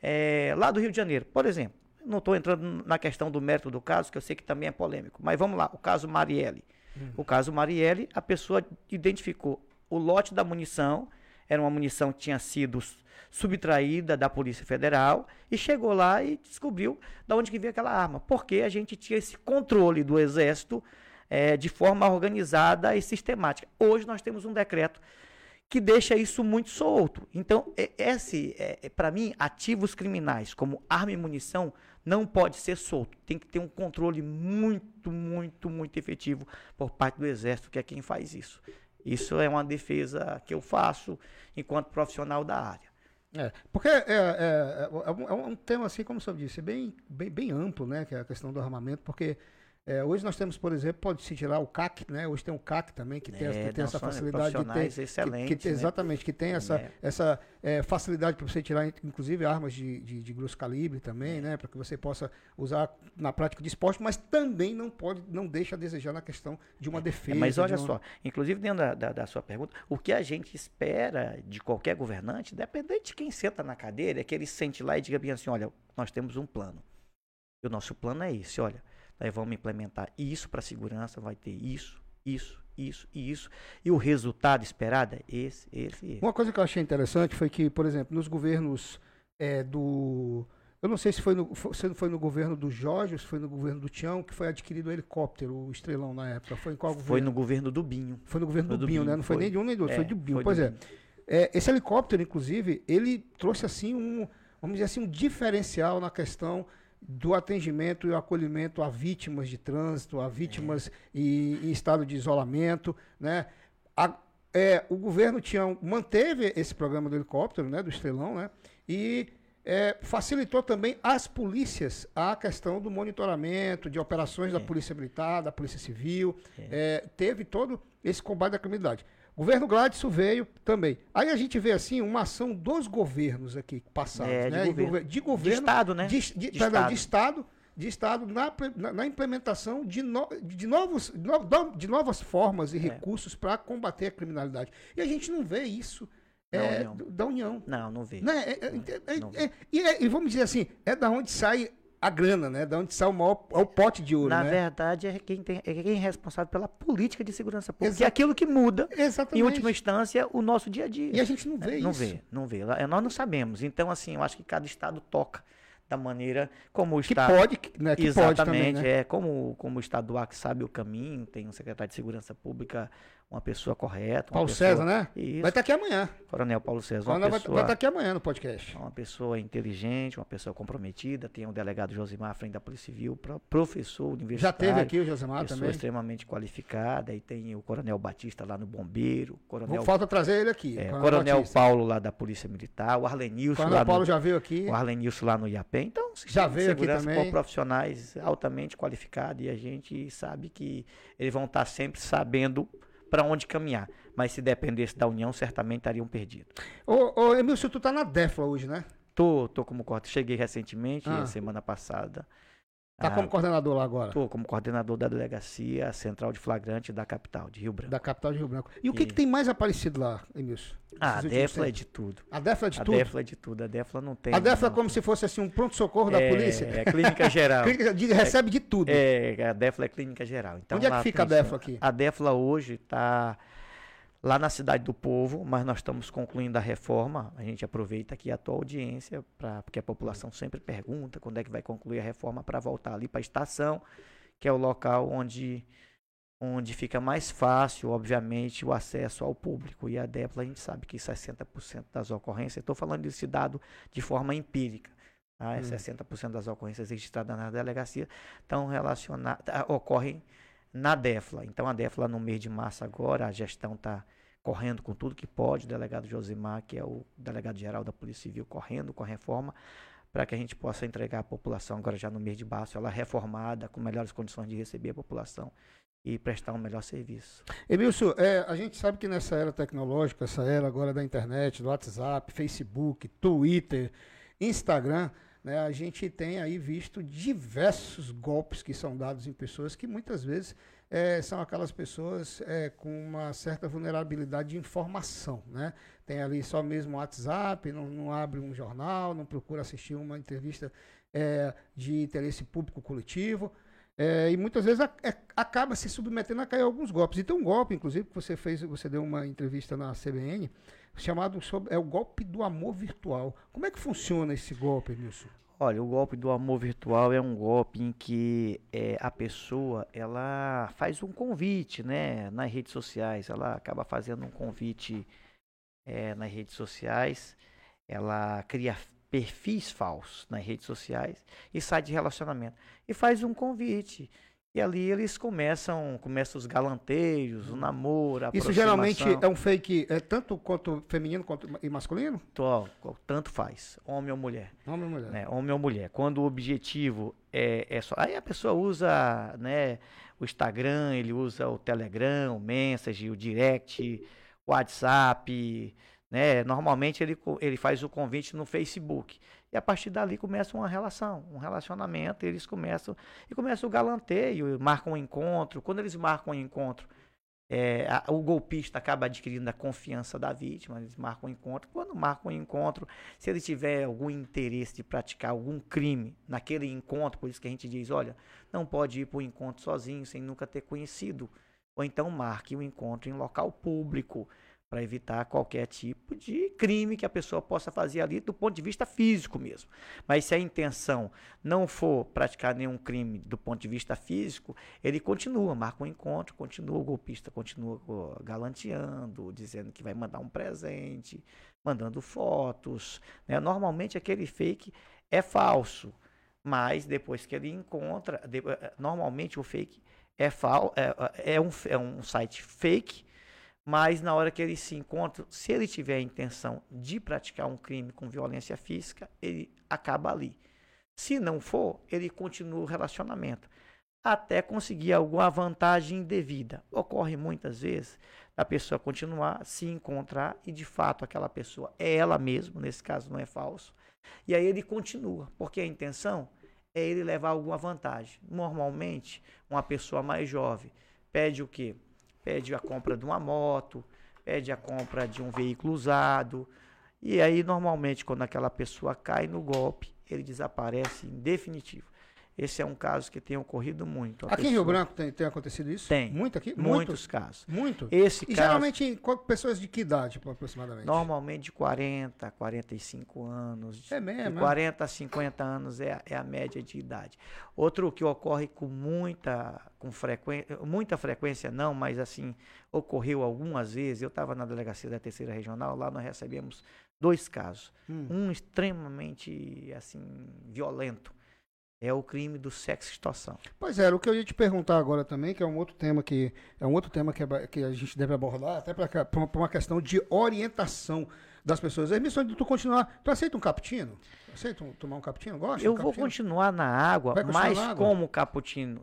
S1: é, lá do Rio de Janeiro. Por exemplo, não estou entrando na questão do mérito do caso, que eu sei que também é polêmico, mas vamos lá, o caso Marielle. Hum. O caso Marielle, a pessoa identificou o lote da munição, era uma munição que tinha sido subtraída da Polícia Federal e chegou lá e descobriu de onde que veio aquela arma. Porque a gente tinha esse controle do Exército é, de forma organizada e sistemática. Hoje nós temos um decreto que deixa isso muito solto. Então, esse, é, é para mim, ativos criminais como arma e munição não pode ser solto. Tem que ter um controle muito, muito, muito efetivo por parte do Exército, que é quem faz isso. Isso é uma defesa que eu faço enquanto profissional da área.
S2: É, porque é, é, é, um, é um tema, assim, como o senhor disse, bem, bem, bem amplo, né? Que é a questão do armamento, porque é, hoje nós temos, por exemplo, pode-se tirar o CAC, né? Hoje tem o CAC também, que tem, é, que tem essa facilidade de ter.
S1: Excelentes,
S2: que, que,
S1: né?
S2: Exatamente, que tem essa, é. essa é, facilidade para você tirar, inclusive, armas de, de, de grosso calibre também, né? Para que você possa usar na prática de esporte, mas também não pode, não deixa a desejar na questão de uma é, defesa.
S1: mas olha
S2: uma...
S1: só, inclusive dentro da, da, da, sua pergunta, o que a gente espera de qualquer governante, independente de quem senta na cadeira, é que ele sente lá e diga bem assim, olha, nós temos um plano. E o nosso plano é esse, olha Nós vamos implementar isso para a segurança, vai ter isso, isso, isso e isso. E o resultado esperado é esse, esse e esse.
S2: Uma coisa que eu achei interessante foi que, por exemplo, nos governos é, do. Eu não sei se foi, no, se foi no governo do Jorge ou se foi no governo do Tião que foi adquirido o helicóptero, o Estrelão na época. Foi em qual
S1: governo?
S2: Foi
S1: no governo do Binho.
S2: Foi no governo do, do Binho, Binho, né? Não foi, foi, nem de um nem do outro, é, foi do Binho. Foi pois do é. Binho. é. Esse helicóptero, inclusive, ele trouxe assim um, vamos dizer assim, um diferencial na questão do atendimento e o acolhimento a vítimas de trânsito, a vítimas é. em, em, estado de isolamento, né? A, é, o governo tinha, manteve esse programa do helicóptero, né, do Estrelão, né, e é, facilitou também as polícias a questão do monitoramento, de operações é. da Polícia Militar, da Polícia Civil, é. É, teve todo esse combate da criminalidade. Governo Gladson veio também. Aí a gente vê assim uma ação dos governos aqui passados, é,
S1: né?
S2: De
S1: governo.
S2: de governo. De
S1: Estado, né?
S2: De, de, de, estado. de Estado. De Estado na, na, na implementação de, no, de, novos, no, de novas formas e é. recursos para combater a criminalidade. E a gente não vê isso é, União. da União.
S1: Não, não vê.
S2: Né? Não e, e, vamos dizer assim, é da onde sai a grana, né? Da onde sai o maior o pote de ouro.
S1: Na
S2: né?
S1: verdade, é quem, tem, é quem é responsável pela política de segurança pública. Que é aquilo que muda, Exatamente. em última instância, o nosso dia a dia.
S2: E a gente não vê
S1: é,
S2: isso.
S1: Não vê, não vê. É, nós não sabemos. Então, assim, eu acho que cada estado toca da maneira como o Estado.
S2: Que pode, né? Que
S1: Exatamente,
S2: pode também, né?
S1: é como, como o Estado do Acre sabe o caminho, tem um secretário de Segurança Pública uma pessoa correta. Uma
S2: Paulo
S1: pessoa,
S2: César, né?
S1: Isso.
S2: Vai estar aqui amanhã.
S1: Coronel Paulo César.
S2: Coronel
S1: pessoa,
S2: vai, estar aqui amanhã no podcast.
S1: Uma pessoa inteligente, uma pessoa comprometida. Tem o delegado Josimar à frente da Polícia Civil, professor universitário.
S2: Já teve aqui o Josimar
S1: pessoa
S2: também.
S1: extremamente qualificada. E tem o Coronel Batista lá no Bombeiro. Coronel,
S2: Falta trazer ele aqui.
S1: É, Coronel, Coronel Paulo lá da Polícia Militar. O Arlenilson
S2: Coronel
S1: lá
S2: Paulo
S1: no,
S2: já veio aqui.
S1: O Arlenilson lá no IAPEM. Então,
S2: já veio aqui também.
S1: com profissionais altamente qualificados. E a gente sabe que eles vão estar sempre sabendo para onde caminhar. Mas se dependesse da União, certamente estariam perdidos.
S2: Ô, ô Emilson, tu tá na DEFLA hoje, né?
S1: Tô, tô como coordenador. Cheguei recentemente, ah. semana passada.
S2: Tá ah, como coordenador lá agora?
S1: Tô como coordenador da delegacia central de flagrante da capital, de Rio Branco.
S2: Da capital de Rio Branco. E o que, e... que tem mais aparecido lá, Emilson?
S1: Ah, a DEFLA é de tudo.
S2: A DEFLA é de
S1: a
S2: tudo?
S1: A DEFLA é de tudo. A DEFLA não tem.
S2: A DEFLA é como se fosse assim um pronto-socorro da
S1: é,
S2: polícia?
S1: É, clínica geral.
S2: clínica, de, recebe de tudo.
S1: É, a DEFLA é clínica geral. Então,
S2: Onde é que fica a DEFLA aqui?
S1: A DEFLA hoje está lá na Cidade do Povo, mas nós estamos concluindo a reforma. A gente aproveita aqui a tua audiência, pra, porque a população sempre pergunta quando é que vai concluir a reforma para voltar ali para a estação, que é o local onde, onde fica mais fácil, obviamente, o acesso ao público. E a DEPLA, a gente sabe que 60% das ocorrências, estou falando desse dado de forma empírica, tá? hum. 60% das ocorrências registradas na delegacia estão relacionadas, ocorrem na DEFLA. Então a DEFLA no mês de março agora, a gestão está correndo com tudo que pode, o delegado Josimar, que é o delegado geral da Polícia Civil, correndo com a reforma, para que a gente possa entregar à população agora já no mês de março, ela reformada, com melhores condições de receber a população e prestar um melhor serviço.
S2: Emilson, é, a gente sabe que nessa era tecnológica, essa era agora da internet, do WhatsApp, Facebook, Twitter, Instagram, né, a gente tem aí visto diversos golpes que são dados em pessoas que muitas vezes é, são aquelas pessoas é, com uma certa vulnerabilidade de informação, né? Tem ali só mesmo WhatsApp, não, não abre um jornal, não procura assistir uma entrevista é, de interesse público coletivo. É, e muitas vezes a, é, acaba se submetendo a cair alguns golpes. E tem um golpe, inclusive, que você fez, você deu uma entrevista na CBN, chamado sobre, é o golpe do amor virtual. Como é que funciona esse golpe, Nilson?
S1: Olha, o golpe do amor virtual é um golpe em que é, a pessoa ela faz um convite, né, nas redes sociais. Ela acaba fazendo um convite é, nas redes sociais. Ela cria perfis falsos nas redes sociais e sai de relacionamento e faz um convite. E ali eles começam, começam os galanteios, o namoro, a
S2: Isso geralmente é um fake, é tanto quanto feminino quanto e masculino?
S1: Tanto faz, homem ou mulher.
S2: Homem ou mulher.
S1: Né? Homem ou mulher. Quando o objetivo é, é só. Aí a pessoa usa né, o Instagram, ele usa o Telegram, o Message, o Direct, o WhatsApp. Né? Normalmente ele, ele faz o convite no Facebook. E a partir dali começa uma relação, um relacionamento, eles começam, e começa o galanteio, marcam um encontro. Quando eles marcam um encontro, é, a, o golpista acaba adquirindo a confiança da vítima, eles marcam um encontro. Quando marcam um encontro, se ele tiver algum interesse de praticar algum crime naquele encontro, por isso que a gente diz, olha, não pode ir para o encontro sozinho sem nunca ter conhecido. Ou então marque o um encontro em local público, para evitar qualquer tipo de crime que a pessoa possa fazer ali do ponto de vista físico mesmo. Mas se a intenção não for praticar nenhum crime do ponto de vista físico, ele continua, marca um encontro, continua o golpista, continua galanteando, dizendo que vai mandar um presente, mandando fotos. Né? Normalmente aquele fake é falso, mas depois que ele encontra, eh, normalmente o fake é, fal, é, é, um, é um site fake mas na hora que ele se encontra, se ele tiver a intenção de praticar um crime com violência física, ele acaba ali. Se não for, ele continua o relacionamento até conseguir alguma vantagem devida. Ocorre muitas vezes a pessoa continuar, se encontrar e de fato aquela pessoa é ela mesma, nesse caso não é falso. E aí ele continua, porque a intenção é ele levar alguma vantagem. Normalmente, uma pessoa mais jovem pede o quê? Pede a compra de uma moto, pede a compra de um veículo usado. E aí, normalmente, quando aquela pessoa cai no golpe, ele desaparece em definitivo. Esse é um caso que tem ocorrido muito.
S2: Aqui pessoa... em Rio Branco tem, tem, acontecido isso?
S1: Tem.
S2: Muito aqui?
S1: Muitos, Muitos casos.
S2: Muito?
S1: Esse
S2: e
S1: caso,
S2: geralmente pessoas de que idade, aproximadamente?
S1: Normalmente de 40 a 45 anos.
S2: É mesmo?
S1: De 40 a 50 anos é, é a média de idade. Outro que ocorre com muita, com frequência, muita frequência não, mas assim, ocorreu algumas vezes. Eu estava na delegacia da terceira regional, lá nós recebemos dois casos. Hum. Um extremamente, assim, violento é o crime do sexo extorsão.
S2: Pois é, o que eu ia te perguntar agora também, que é um outro tema que é um outro tema que, é, que a gente deve abordar, até para uma, questão de orientação das pessoas. A missão de tu continuar, tu aceita um cappuccino? Aceita um, tomar um cappuccino? Gosta?
S1: Eu
S2: um
S1: vou continuar na água, mas como cappuccino.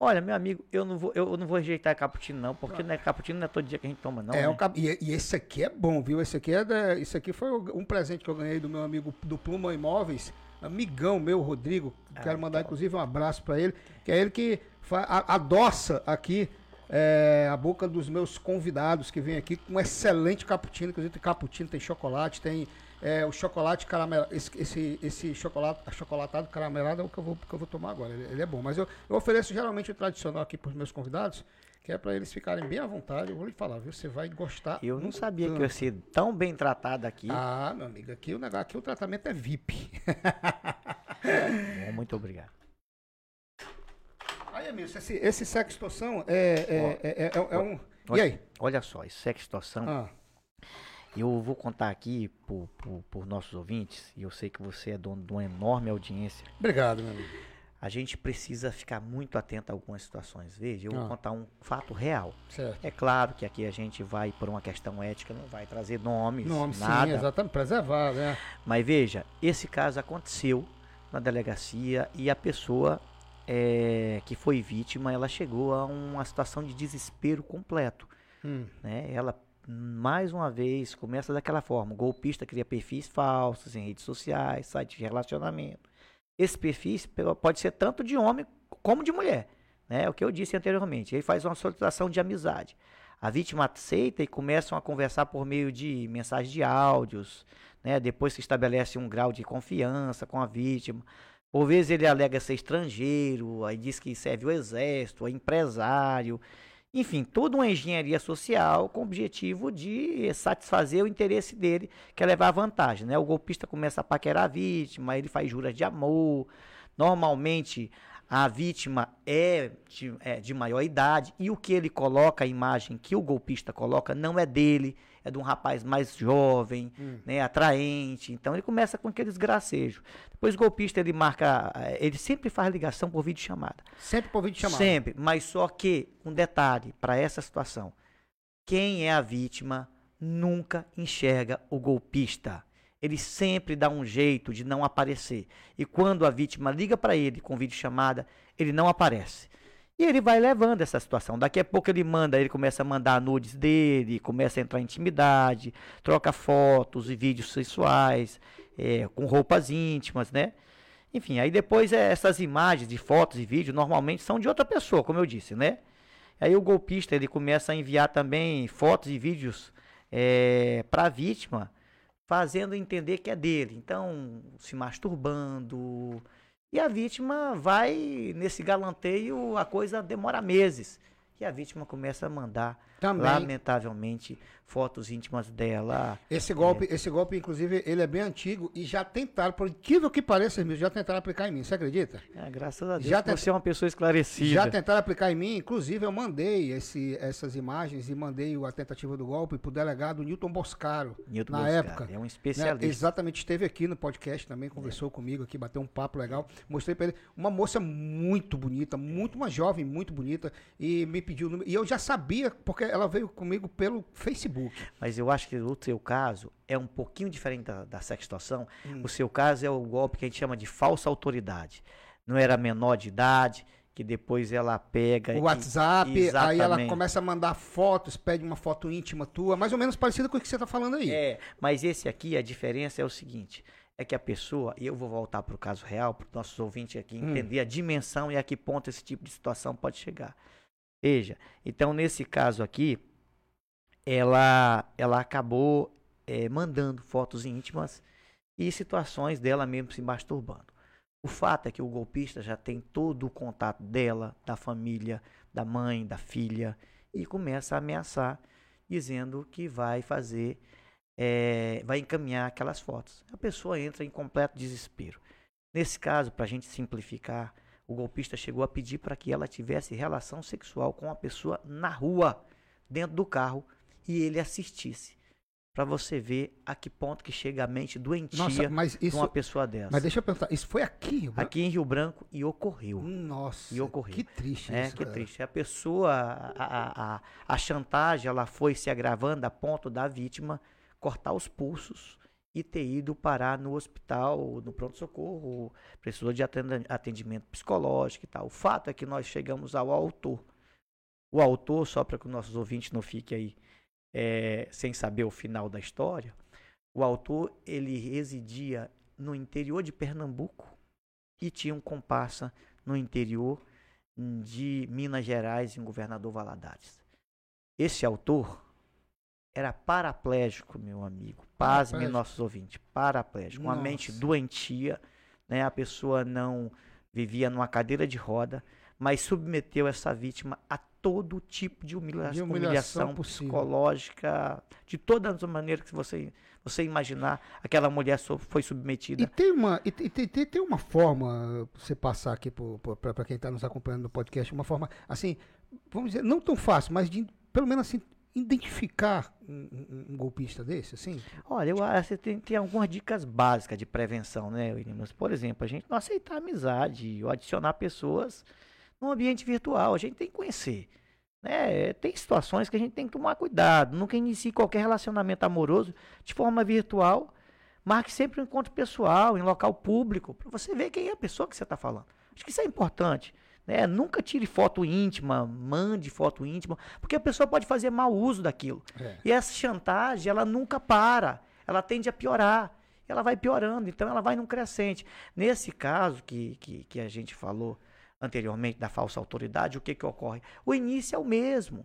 S1: Olha, meu amigo, eu não vou, eu não vou rejeitar cappuccino não, porque não é cappuccino não é todo dia que a gente toma não.
S2: É,
S1: né?
S2: e, e, esse aqui é bom, viu? Esse aqui é da, esse aqui foi um presente que eu ganhei do meu amigo do Pluma Imóveis amigão meu, Rodrigo. Ah, quero mandar, inclusive, um abraço para ele, que é ele que adoça aqui é, a boca dos meus convidados que vêm aqui com um excelente cappuccino. Inclusive, tem cappuccino, tem chocolate, tem é, o chocolate caramelado. Esse, esse, esse chocolate achocolatado caramelado é o que eu vou, que eu vou tomar agora. Ele, ele é bom. Mas eu, eu ofereço geralmente o tradicional aqui para os meus convidados que é para eles ficarem bem à vontade. Eu vou lhe falar, viu? Você vai gostar.
S1: Eu não sabia tanto. que eu ia ser tão bem tratado aqui.
S2: Ah, meu amigo, aqui o negócio, aqui o tratamento é VIP.
S1: Bom, muito obrigado.
S2: Aí, amigo, esse, esse sextoção é, é, é, é, é um.
S1: Olha,
S2: e aí?
S1: Olha só, esse sextoção. Ah. Eu vou contar aqui por, por, por, nossos ouvintes, e eu sei que você é dono de uma enorme audiência.
S2: Obrigado, meu amigo.
S1: A gente precisa ficar muito atento a algumas situações. Veja, eu vou
S2: Ah.
S1: contar um fato real.
S2: Certo.
S1: É claro que aqui a gente vai, por uma questão ética, não vai trazer nomes,
S2: Nome, sim,
S1: nada.
S2: exatamente. Preservar, né?
S1: Mas veja, esse caso aconteceu na delegacia e a pessoa é, que foi vítima, ela chegou a uma situação de desespero completo.
S2: Hum.
S1: né? Ela, mais uma vez, começa daquela forma. O golpista cria perfis falsos em redes sociais, sites de relacionamento. Esse perfis pe- pode ser tanto de homem como de mulher. Né? É o que eu disse anteriormente. Ele faz uma solicitação de amizade. A vítima aceita e começam a conversar por meio de mensagens de áudios. Né? Depois se estabelece um grau de confiança com a vítima. Por vezes ele alega ser estrangeiro, aí diz que serve o exército, é empresário. Enfim, toda uma engenharia social com o objetivo de satisfazer o interesse dele, que é levar vantagem. Né? O golpista começa a paquerar a vítima, ele faz juras de amor. Normalmente a vítima é de, é de maior idade e o que ele coloca, a imagem que o golpista coloca, não é dele, é de um rapaz mais jovem, né, atraente. Então ele começa com aqueles gracejos. Depois o golpista ele marca, eh, ele sempre faz ligação por vídeo chamada.
S2: Sempre por vídeo chamado.
S1: Sempre, mas só que um detalhe para essa situação: quem é a vítima nunca enxerga o golpista. Ele sempre dá um jeito de não aparecer. E quando a vítima liga para ele com vídeo chamada, ele não aparece. E ele vai levando essa situação. Daqui a pouco ele manda, ele começa a mandar nudes dele, começa a entrar em intimidade, troca fotos e vídeos sexuais, é, com roupas íntimas, né? Enfim, aí depois é, essas imagens de fotos e vídeos normalmente são de outra pessoa, como eu disse, né? Aí o golpista ele começa a enviar também fotos e vídeos para a vítima, fazendo entender que é dele. Então, se masturbando. E a vítima vai nesse galanteio, a coisa demora meses. E a vítima começa a mandar,
S2: Também.
S1: lamentavelmente, fotos íntimas dela.
S2: Esse golpe, esse golpe, inclusive, ele é bem antigo e já tentaram, por incrível que pareça, já tentaram aplicar em mim, você acredita?
S1: Ah, graças a Deus,
S2: Já
S1: você é uma pessoa esclarecida.
S2: Já tentaram aplicar em mim, inclusive eu mandei esse, essas imagens e mandei a tentativa do golpe pro delegado Newton Boscaro,
S1: Newton
S2: na
S1: Boscaro,
S2: época.
S1: É um
S2: né?
S1: especialista.
S2: Exatamente, esteve aqui no podcast também, conversou comigo aqui, bateu um papo legal. Mostrei pra ele uma moça muito bonita, muito uma jovem, muito bonita, e me pediu o número. E eu já sabia, porque ela veio comigo pelo Facebook.
S1: Mas eu acho que o seu caso é um pouquinho diferente da, dessa situação.
S2: Hum.
S1: O seu caso é o golpe que a gente chama de falsa autoridade. Não era menor de idade, que depois ela pega.
S2: O
S1: e-
S2: WhatsApp, aí ela começa a mandar fotos, pede uma foto íntima tua, mais ou menos parecida com o que você tá falando aí.
S1: É, mas esse aqui, a diferença é o seguinte: é que a pessoa, e eu vou voltar para o caso real, para os nossos ouvintes aqui
S2: Hum.
S1: entender a dimensão e a que ponto esse tipo de situação pode chegar. Veja, então nesse caso aqui, ela, ela acabou eh, mandando fotos íntimas e situações dela mesmo se masturbando. O fato é que o golpista já tem todo o contato dela, da família, da mãe, da filha, e começa a ameaçar, dizendo que vai fazer, eh, vai encaminhar aquelas fotos. A pessoa entra em completo desespero. Nesse caso, para a gente simplificar, o golpista chegou a pedir para que ela tivesse relação sexual com a pessoa na rua, dentro do carro, e ele assistisse. Para você ver a que ponto que chega a mente doentia
S2: Nossa, mas
S1: de
S2: isso.
S1: uma pessoa dessa.
S2: Mas deixa eu perguntar, isso foi aqui? Rio Branco?
S1: Aqui em Rio Branco e ocorreu.
S2: Nossa,
S1: E ocorreu.
S2: que triste
S1: É,
S2: isso.
S1: que
S2: cara.
S1: triste. A pessoa, a, a, a, a chantagem, ela foi se agravando a ponto da vítima cortar os pulsos e ter ido parar no hospital, no pronto-socorro, precisou de atendimento psicológico e tal. O fato é que nós chegamos ao autor. O autor, só para que os nossos ouvintes não fiquem aí é, sem saber o final da história, o autor ele residia no interior de Pernambuco e tinha um comparsa no interior de Minas Gerais, em Governador Valadares. Esse autor era paraplégico, meu amigo. Pasme, nossos ouvintes. Paraplégico. Uma mente
S2: Nossa.
S1: doentia, né? A pessoa não vivia numa cadeira de roda, mas submeteu essa vítima a todo tipo de, humilha
S2: De humilhação
S1: humilhação psicológica, de todas as maneiras que você, você imaginar, aquela mulher foi submetida.
S2: E tem uma, e tem, tem- tem uma forma, você passar aqui para quem está nos acompanhando no podcast, uma forma, assim, vamos dizer, não tão fácil, mas de, pelo menos assim, identificar um, um, golpista desse, assim?
S1: Olha, eu que tem, tem algumas dicas básicas de prevenção, né, Williams? Por exemplo, a gente não aceitar amizade ou adicionar pessoas no ambiente virtual. A gente tem que conhecer. Né? Tem situações que a gente tem que tomar cuidado. Nunca inicie qualquer relacionamento amoroso de forma virtual. Marque sempre um encontro pessoal, em local público, para você ver quem é a pessoa que você está falando. Acho que isso é importante. Né? Nunca tire foto íntima, mande foto íntima, porque a pessoa pode fazer mau uso daquilo. É. E essa chantagem, ela nunca para. Ela tende a piorar. Ela vai piorando, então ela vai num crescente. Nesse caso que, que, que a gente falou anteriormente da falsa autoridade, o que, que ocorre? O início é o mesmo.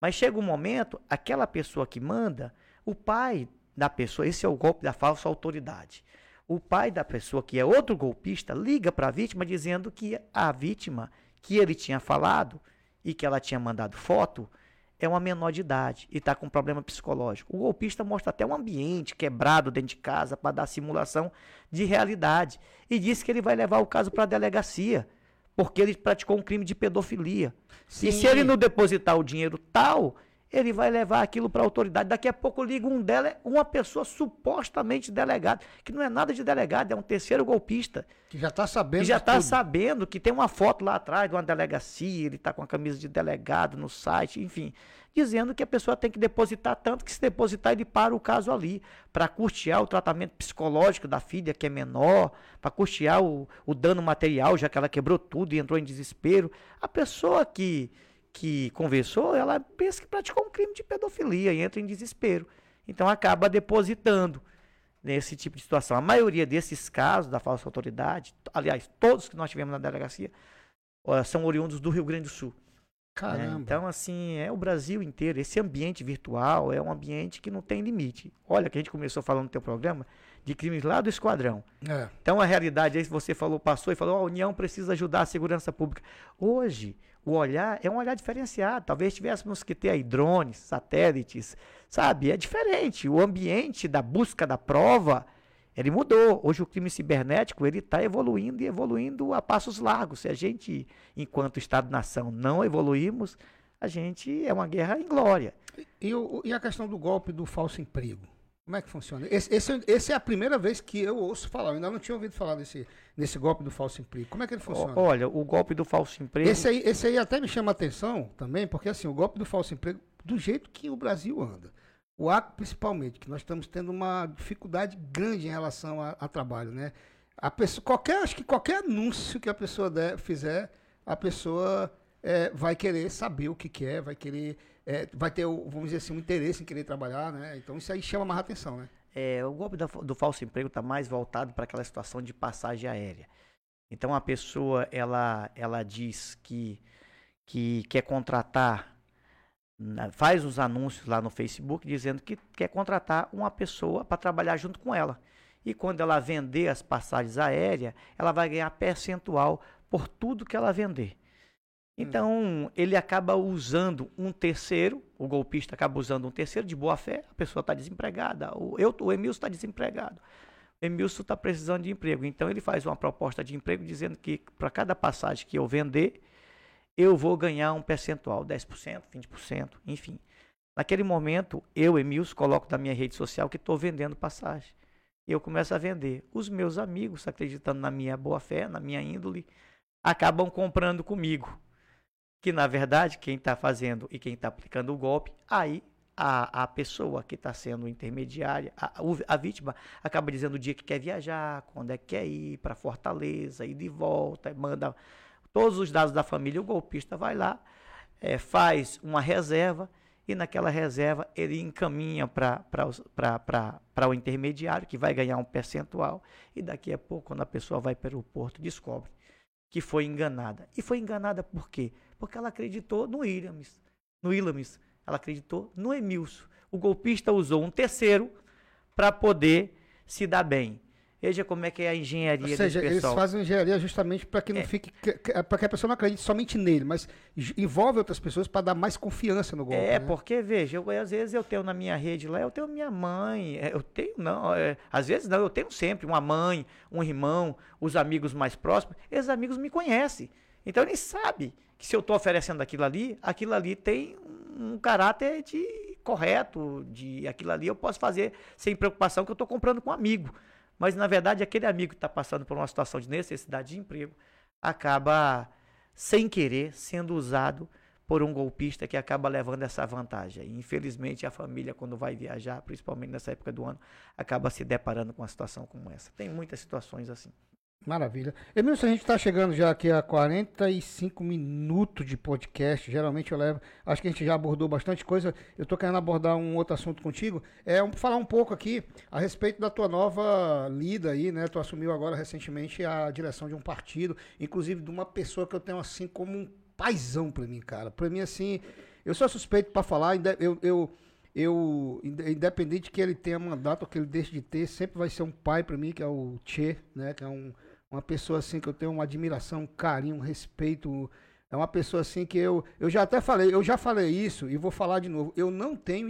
S1: Mas chega um momento, aquela pessoa que manda, o pai da pessoa, esse é o golpe da falsa autoridade. O pai da pessoa, que é outro golpista, liga para a vítima dizendo que a vítima que ele tinha falado e que ela tinha mandado foto é uma menor de idade e está com problema psicológico. O golpista mostra até um ambiente quebrado dentro de casa para dar simulação de realidade e diz que ele vai levar o caso para a delegacia porque ele praticou um crime de pedofilia. Sim. E se ele não depositar o dinheiro tal, ele vai levar aquilo para a autoridade. Daqui a pouco liga um dela, uma pessoa supostamente delegada, que não é nada de delegado, é um terceiro golpista.
S2: Que já está sabendo. Que
S1: já está sabendo que tem uma foto lá atrás de uma delegacia, ele está com a camisa de delegado no site, enfim dizendo que a pessoa tem que depositar tanto que se depositar ele para o caso ali, para custear o tratamento psicológico da filha que é menor, para custear o, o dano material, já que ela quebrou tudo e entrou em desespero. A pessoa que, que conversou, ela pensa que praticou um crime de pedofilia e entra em desespero. Então acaba depositando nesse tipo de situação. A maioria desses casos da falsa autoridade, aliás, todos que nós tivemos na delegacia, são oriundos do Rio Grande do Sul. Caramba. Então, assim, é o Brasil inteiro. Esse ambiente virtual é um ambiente que não tem limite. Olha, que a gente começou falando no teu programa de crimes lá do esquadrão. É. Então, a realidade aí, você falou, passou e falou, a União precisa ajudar a segurança pública. Hoje, o olhar é um olhar diferenciado. Talvez tivéssemos que ter aí drones, satélites, sabe? É diferente. O ambiente da busca da prova ele mudou. Hoje o crime cibernético ele está evoluindo e evoluindo a passos largos. Se a gente, enquanto Estado-nação, não evoluímos, a gente é uma guerra em glória.
S2: E, e, a questão do golpe do falso emprego? Como é que funciona? Esse, esse, esse, é a primeira vez que eu ouço falar. Eu ainda não tinha ouvido falar desse, desse golpe do falso emprego. Como é que ele funciona?
S1: Olha, o golpe do falso emprego.
S2: Esse aí, esse aí até me chama a atenção também, porque assim, o golpe do falso emprego, do jeito que o Brasil anda o agro, principalmente, que nós estamos tendo uma dificuldade grande em relação a, a trabalho, né? A pessoa, qualquer, acho que qualquer anúncio que a pessoa der, fizer, a pessoa é, vai querer saber o que quer, é, vai querer, é, vai ter, vamos dizer assim, um interesse em querer trabalhar, né? Então isso aí chama mais atenção, né?
S1: É, o golpe do, do falso emprego está mais voltado para aquela situação de passagem aérea. Então a pessoa ela, ela diz que, que quer contratar faz os anúncios lá no Facebook dizendo que quer contratar uma pessoa para trabalhar junto com ela. E quando ela vender as passagens aéreas, ela vai ganhar percentual por tudo que ela vender. Então, hum. ele acaba usando um terceiro, o golpista acaba usando um terceiro de boa fé, a pessoa está desempregada, o, eu, o Emilson está desempregado. O Emilson está precisando de emprego. Então, ele faz uma proposta de emprego dizendo que para cada passagem que eu vender, eu vou ganhar um percentual, 10%, 20%, enfim. Naquele momento, eu, Emilson, coloco na minha rede social que estou vendendo passagem. E eu começo a vender. Os meus amigos, acreditando na minha boa fé, na minha índole, acabam comprando comigo. Que na verdade, quem está fazendo e quem está aplicando o golpe, aí a, a pessoa que está sendo intermediária, a, a vítima, acaba dizendo o dia que quer viajar, quando é que quer ir para Fortaleza, ir de volta, manda todos os dados da família, o golpista vai lá, é, faz uma reserva e naquela reserva ele encaminha para o intermediário, que vai ganhar um percentual, e daqui a pouco, quando a pessoa vai para o porto, descobre que foi enganada. E foi enganada por quê? Porque ela acreditou no Williams, no Williams, ela acreditou no Emilson. O golpista usou um terceiro para poder se dar bem. Veja como é que é a engenharia Ou
S2: seja, eles fazem engenharia justamente para que não é. fique. para que a pessoa não acredite somente nele, mas envolve outras pessoas para dar mais confiança no golpe.
S1: É, né? porque, veja, eu, às vezes eu tenho na minha rede lá, eu tenho minha mãe, é, eu tenho, não, é, às vezes não, eu tenho sempre uma mãe, um irmão, os amigos mais próximos, esses amigos me conhecem. Então eles sabem que se eu estou oferecendo aquilo ali, aquilo ali tem um caráter de correto, de aquilo ali eu posso fazer sem preocupação que eu estou comprando com um amigo. Mas na verdade aquele amigo que está passando por uma situação de necessidade de emprego acaba sem querer sendo usado por um golpista que acaba levando essa vantagem. Infelizmente, a família, quando vai viajar, principalmente nessa época do ano, acaba se deparando com uma situação como essa. Tem muitas situações assim.
S2: Maravilha. Emilson, a gente está chegando já aqui a 45 minutos de podcast. Geralmente eu levo. Acho que a gente já abordou bastante coisa. Eu estou querendo abordar um outro assunto contigo. É um, falar um pouco aqui a respeito da tua nova lida aí, né? Tu assumiu agora recentemente a direção de um partido, inclusive de uma pessoa que eu tenho assim como um paizão para mim, cara. Para mim, assim, eu sou suspeito para falar. Eu, eu, eu, independente que ele tenha mandato ou que ele deixe de ter, sempre vai ser um pai para mim, que é o Che, né? Que é um uma pessoa assim que eu tenho uma admiração, um carinho, um respeito. É uma pessoa assim que eu, eu já até falei, eu já falei isso e vou falar de novo. Eu não tenho,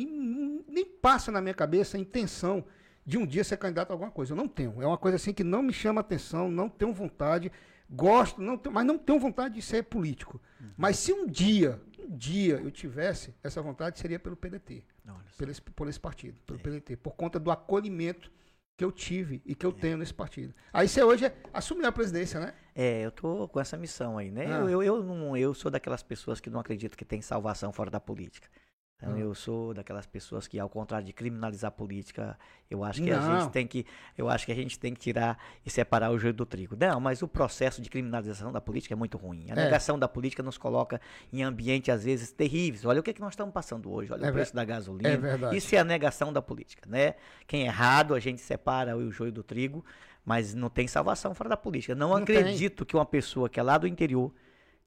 S2: nem passa na minha cabeça a intenção de um dia ser candidato a alguma coisa. Eu não tenho. É uma coisa assim que não me chama atenção, não tenho vontade, gosto, não tenho, mas não tenho vontade de ser político. Uhum. Mas se um dia, um dia eu tivesse essa vontade, seria pelo PDT. Pelo esse, por esse partido, pelo é. PDT, por conta do acolhimento que eu tive e que eu é. tenho nesse partido. Aí você hoje é, assumiu a presidência, né?
S1: É, eu tô com essa missão aí, né? Ah. Eu, eu, eu, não, eu sou daquelas pessoas que não acreditam que tem salvação fora da política. Então, eu sou daquelas pessoas que, ao contrário de criminalizar a política, eu acho que não. a gente tem que, eu acho que a gente tem que tirar e separar o joio do trigo. Não, mas o processo de criminalização da política é muito ruim. A é. negação da política nos coloca em ambientes às vezes terríveis. Olha o que, é que nós estamos passando hoje. Olha é o preço da gasolina. É verdade. Isso é a negação da política, né? Quem é errado, a gente separa o joio do trigo, mas não tem salvação fora da política. Não, não acredito tem. que uma pessoa que é lá do interior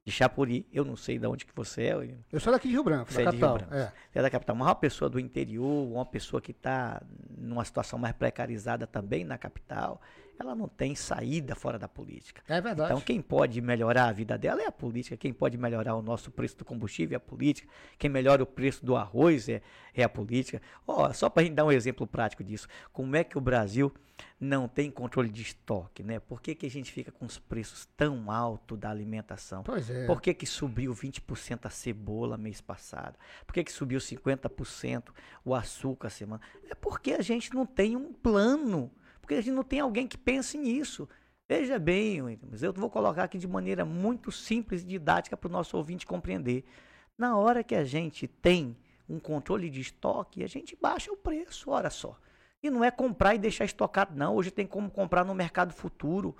S1: de Chapuri. Eu não sei de onde que você é.
S2: Eu sou daqui de Rio Branco, você da é capital.
S1: Branco. É. Você é da capital. Mas uma pessoa do interior, uma pessoa que está numa situação mais precarizada também na capital, ela não tem saída fora da política.
S2: É verdade.
S1: Então, quem pode melhorar a vida dela é a política. Quem pode melhorar o nosso preço do combustível é a política. Quem melhora o preço do arroz é, é a política. Oh, só para a gente dar um exemplo prático disso. Como é que o Brasil não tem controle de estoque, né? Por que, que a gente fica com os preços tão altos da alimentação?
S2: Pois é.
S1: Por que, que subiu 20% a cebola mês passado? Por que, que subiu 50% o açúcar semana? É porque a gente não tem um plano porque a gente não tem alguém que pense nisso. Veja bem, mas eu vou colocar aqui de maneira muito simples e didática para o nosso ouvinte compreender. Na hora que a gente tem um controle de estoque, a gente baixa o preço, olha só. E não é comprar e deixar estocado, não. Hoje tem como comprar no mercado futuro.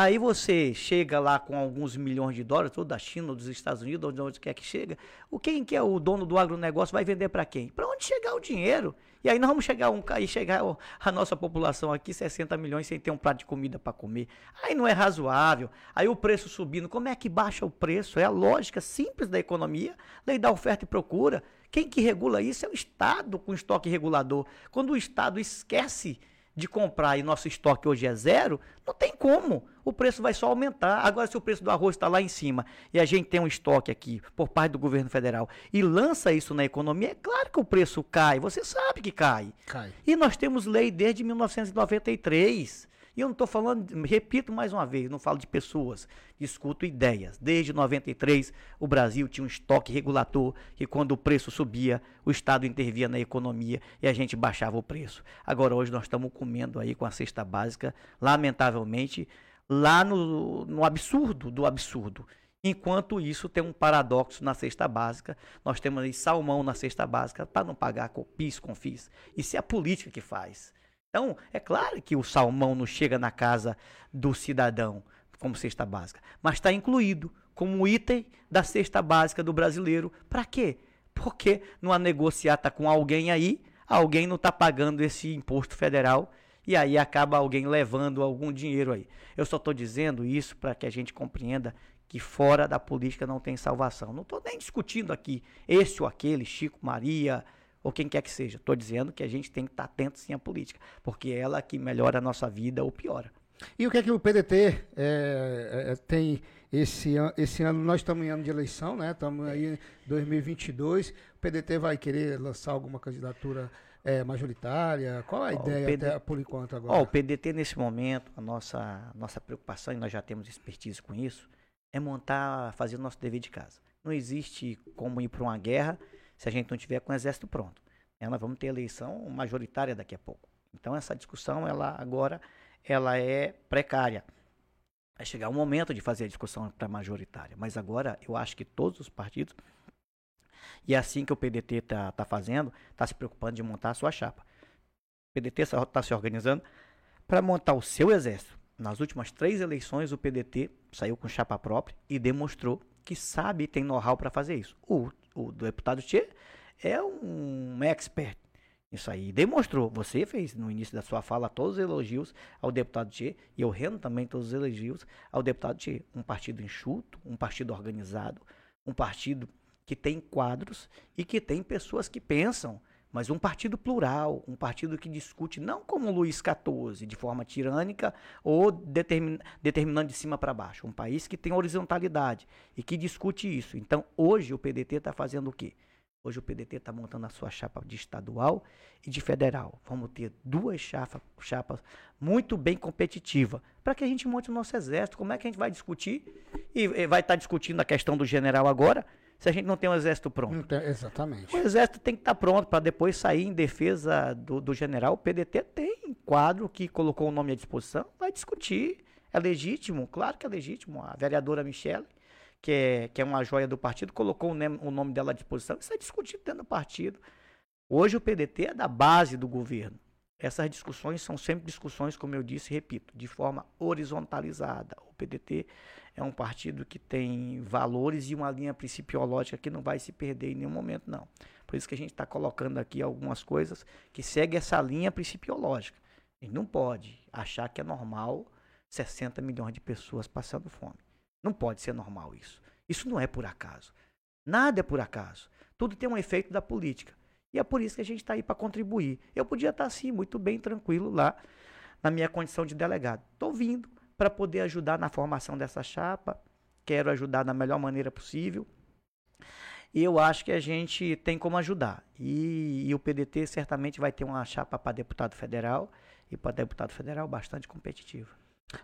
S1: Aí você chega lá com alguns milhões de dólares, ou da China, ou dos Estados Unidos, onde, onde quer que chega. O quem que é o dono do agronegócio vai vender para quem? Para onde chegar o dinheiro? E aí nós vamos chegar um e chegar a nossa população aqui 60 milhões sem ter um prato de comida para comer. Aí não é razoável. Aí o preço subindo, como é que baixa o preço? É a lógica simples da economia, lei da oferta e procura. Quem que regula isso é o Estado com estoque regulador. Quando o Estado esquece de comprar e nosso estoque hoje é zero, não tem como. O preço vai só aumentar. Agora, se o preço do arroz está lá em cima e a gente tem um estoque aqui por parte do governo federal e lança isso na economia, é claro que o preço cai. Você sabe que cai.
S2: cai.
S1: E nós temos lei desde 1993. E eu não estou falando, repito mais uma vez, não falo de pessoas, discuto ideias. Desde 93, o Brasil tinha um estoque regulator que quando o preço subia, o Estado intervia na economia e a gente baixava o preço. Agora, hoje nós estamos comendo aí com a cesta básica, lamentavelmente, lá no, no absurdo do absurdo. Enquanto isso, tem um paradoxo na cesta básica. Nós temos aí salmão na cesta básica para não pagar com PIS, FIS. Isso é a política que faz. Então, é claro que o salmão não chega na casa do cidadão como cesta básica, mas está incluído como item da cesta básica do brasileiro. Para quê? Porque numa negociata com alguém aí, alguém não está pagando esse imposto federal e aí acaba alguém levando algum dinheiro aí. Eu só estou dizendo isso para que a gente compreenda que fora da política não tem salvação. Não estou nem discutindo aqui esse ou aquele, Chico Maria, ou quem quer que seja. Estou dizendo que a gente tem que estar tá atento sim à política, porque é ela que melhora a nossa vida ou piora.
S2: E o que é que o PDT é, é, é, tem esse, esse ano? Nós estamos em ano de eleição, né? Estamos aí em 2022. O PDT vai querer lançar alguma candidatura é, majoritária? Qual a ideia PD... até, por enquanto agora?
S1: Ó, o PDT nesse momento, a nossa, nossa preocupação, e nós já temos expertise com isso, é montar, fazer o nosso dever de casa. Não existe como ir para uma guerra se a gente não tiver com o exército pronto. É, nós vamos ter eleição majoritária daqui a pouco. Então essa discussão, ela agora, ela é precária. Vai chegar o momento de fazer a discussão para majoritária. Mas agora eu acho que todos os partidos, e é assim que o PDT está tá fazendo, está se preocupando de montar a sua chapa. O PDT está se organizando para montar o seu exército. Nas últimas três eleições, o PDT saiu com chapa própria e demonstrou que sabe e tem know-how para fazer isso. O, o deputado Tchê é um expert isso aí. Demonstrou. Você fez no início da sua fala todos os elogios ao deputado Tchê e eu rendo também todos os elogios ao deputado Tchê. Um partido enxuto, um partido organizado, um partido que tem quadros e que tem pessoas que pensam mas um partido plural, um partido que discute não como Luiz XIV, de forma tirânica ou determin, determinando de cima para baixo. Um país que tem horizontalidade e que discute isso. Então, hoje o PDT está fazendo o quê? Hoje o PDT está montando a sua chapa de estadual e de federal. Vamos ter duas chapas, chapas muito bem competitivas para que a gente monte o nosso exército. Como é que a gente vai discutir? E vai estar tá discutindo a questão do general agora se a gente não tem um exército pronto.
S2: Tem, exatamente.
S1: O exército tem que estar tá pronto para depois sair em defesa do, do, general. O PDT tem quadro que colocou o nome à disposição, vai discutir. É legítimo, claro que é legítimo. A vereadora Michele, que é, que é uma joia do partido, colocou o, nome, o nome dela à disposição. Isso é discutido dentro do partido. Hoje o PDT é da base do governo. Essas discussões são sempre discussões, como eu disse, repito, de forma horizontalizada. O PDT é um partido que tem valores e uma linha principiológica que não vai se perder em nenhum momento, não. Por isso que a gente está colocando aqui algumas coisas que seguem essa linha principiológica. A gente não pode achar que é normal 60 milhões de pessoas passando fome. Não pode ser normal isso. Isso não é por acaso. Nada é por acaso. Tudo tem um efeito da política. E é por isso que a gente está aí para contribuir. Eu podia estar, tá, assim, muito bem, tranquilo lá, na minha condição de delegado. Estou vindo para poder ajudar na formação dessa chapa. Quero ajudar da melhor maneira possível. E eu acho que a gente tem como ajudar. E, e o PDT certamente vai ter uma chapa para deputado federal e para deputado federal bastante competitiva.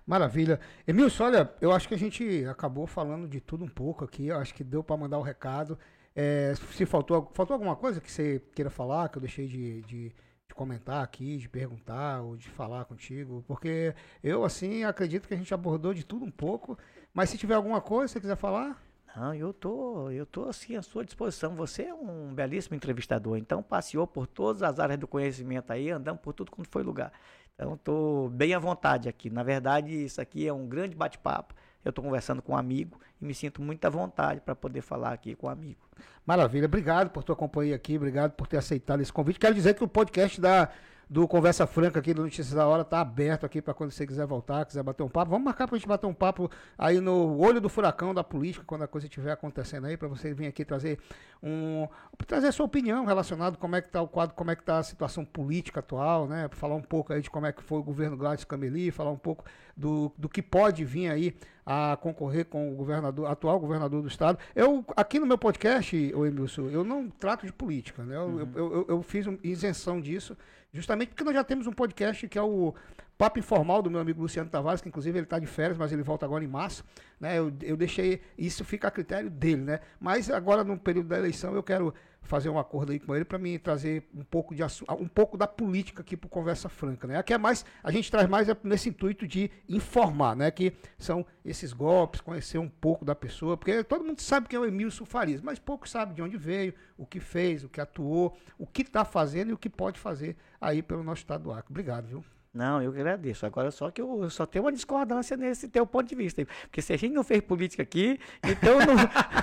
S2: Maravilha. Emilson, olha, eu acho que a gente acabou falando de tudo um pouco aqui. Eu acho que deu para mandar o recado. É, se faltou, faltou alguma coisa que você queira falar, que eu deixei de, de de comentar aqui, de perguntar ou de falar contigo, porque eu, assim, acredito que a gente abordou de tudo um pouco, mas se tiver alguma coisa que você quiser falar...
S1: Não, eu tô, eu tô assim à sua disposição. Você é um belíssimo entrevistador, então passeou por todas as áreas do conhecimento aí, andando por tudo quanto foi lugar. Então estou bem à vontade aqui. Na verdade, isso aqui é um grande bate-papo eu estou conversando com um amigo e me sinto muito à vontade para poder falar aqui com um amigo.
S2: Maravilha, obrigado por tua companhia aqui, obrigado por ter aceitado esse convite. Quero dizer que o podcast da do Conversa Franca aqui do Notícias da Hora tá aberto aqui para quando você quiser voltar, quiser bater um papo. Vamos marcar para a gente bater um papo aí no olho do furacão da política, quando a coisa estiver acontecendo aí, para você vir aqui trazer um trazer a sua opinião relacionada como é que tá o quadro, como é que tá a situação política atual, né? Falar um pouco aí de como é que foi o governo Gladys Cameli, falar um pouco do, do que pode vir aí a concorrer com o governador, atual governador do estado. Eu, aqui no meu podcast, o Emilson, eu não trato de política, né? Eu, uhum. eu, eu, eu fiz uma isenção disso. Justamente porque nós já temos um podcast que é o Papo Informal do meu amigo Luciano Tavares, que inclusive ele está de férias, mas ele volta agora em março. Né? Eu, eu deixei, isso fica a critério dele, né? Mas agora, no período da eleição, eu quero fazer um acordo aí com ele para mim trazer um pouco, de, um pouco da política aqui para Conversa Franca, né? Aqui é mais, a gente traz mais é nesse intuito de informar, né? Que são esses golpes, conhecer um pouco da pessoa, porque todo mundo sabe quem é o Emílio Farias, mas pouco sabe de onde veio, o que fez, o que atuou, o que está fazendo e o que pode fazer aí pelo nosso estado do Acre. Obrigado, viu?
S1: Não, eu agradeço. Agora só que eu só tenho uma discordância nesse teu ponto de vista. Porque se a gente não fez política aqui, então não.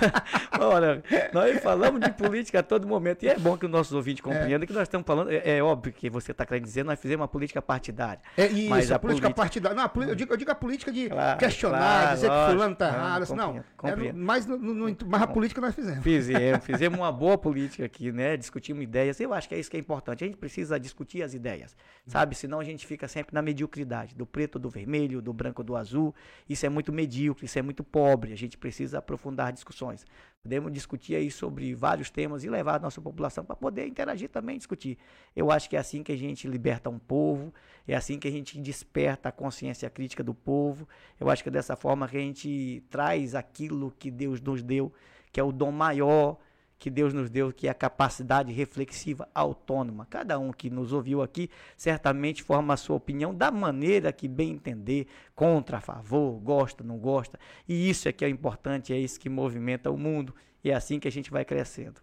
S1: Olha, nós falamos de política a todo momento. E é bom que os nossos ouvintes compreendam é. que nós estamos falando. É, é óbvio que você está querendo dizer, nós fizemos uma política partidária.
S2: É isso, mas a, a política, política partidária. Não, eu, digo, eu digo a política de claro, questionar, claro, dizer lógico, que fulano está errado. Assim, não, compreendo, é, mas, no, no, mas a política nós fizemos.
S1: Fizemos, fizemos uma boa política aqui, né? Discutimos ideias. Eu acho que é isso que é importante. A gente precisa discutir as ideias, sabe? Senão a gente fica fica sempre na mediocridade, do preto, do vermelho, do branco, do azul. Isso é muito medíocre, isso é muito pobre. A gente precisa aprofundar discussões. Podemos discutir aí sobre vários temas e levar a nossa população para poder interagir também, discutir. Eu acho que é assim que a gente liberta um povo, é assim que a gente desperta a consciência crítica do povo. Eu acho que é dessa forma que a gente traz aquilo que Deus nos deu, que é o dom maior que Deus nos deu, que é a capacidade reflexiva autônoma. Cada um que nos ouviu aqui certamente forma a sua opinião da maneira que bem entender, contra, a favor, gosta, não gosta. E isso é que é importante, é isso que movimenta o mundo. E é assim que a gente vai crescendo.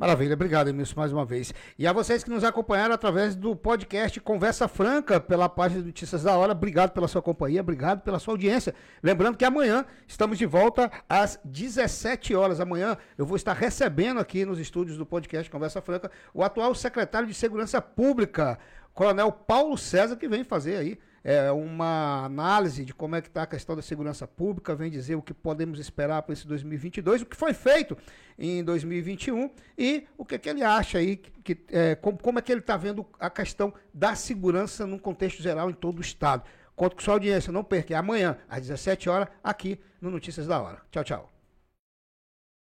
S2: Maravilha, obrigado, Emilson, mais uma vez. E a vocês que nos acompanharam através do podcast Conversa Franca, pela página de Notícias da Hora, obrigado pela sua companhia, obrigado pela sua audiência. Lembrando que amanhã estamos de volta às 17 horas. Amanhã eu vou estar recebendo aqui nos estúdios do podcast Conversa Franca o atual secretário de Segurança Pública, Coronel Paulo César, que vem fazer aí é, uma análise de como é que está a questão da segurança pública, vem dizer o que podemos esperar para esse 2022, o que foi feito em 2021 e o que, é que ele acha aí, que, é, como, como é que ele está vendo a questão da segurança num contexto geral em todo o Estado. Conto com sua audiência, não perca, é amanhã, às 17 horas, aqui no Notícias da Hora. Tchau, tchau.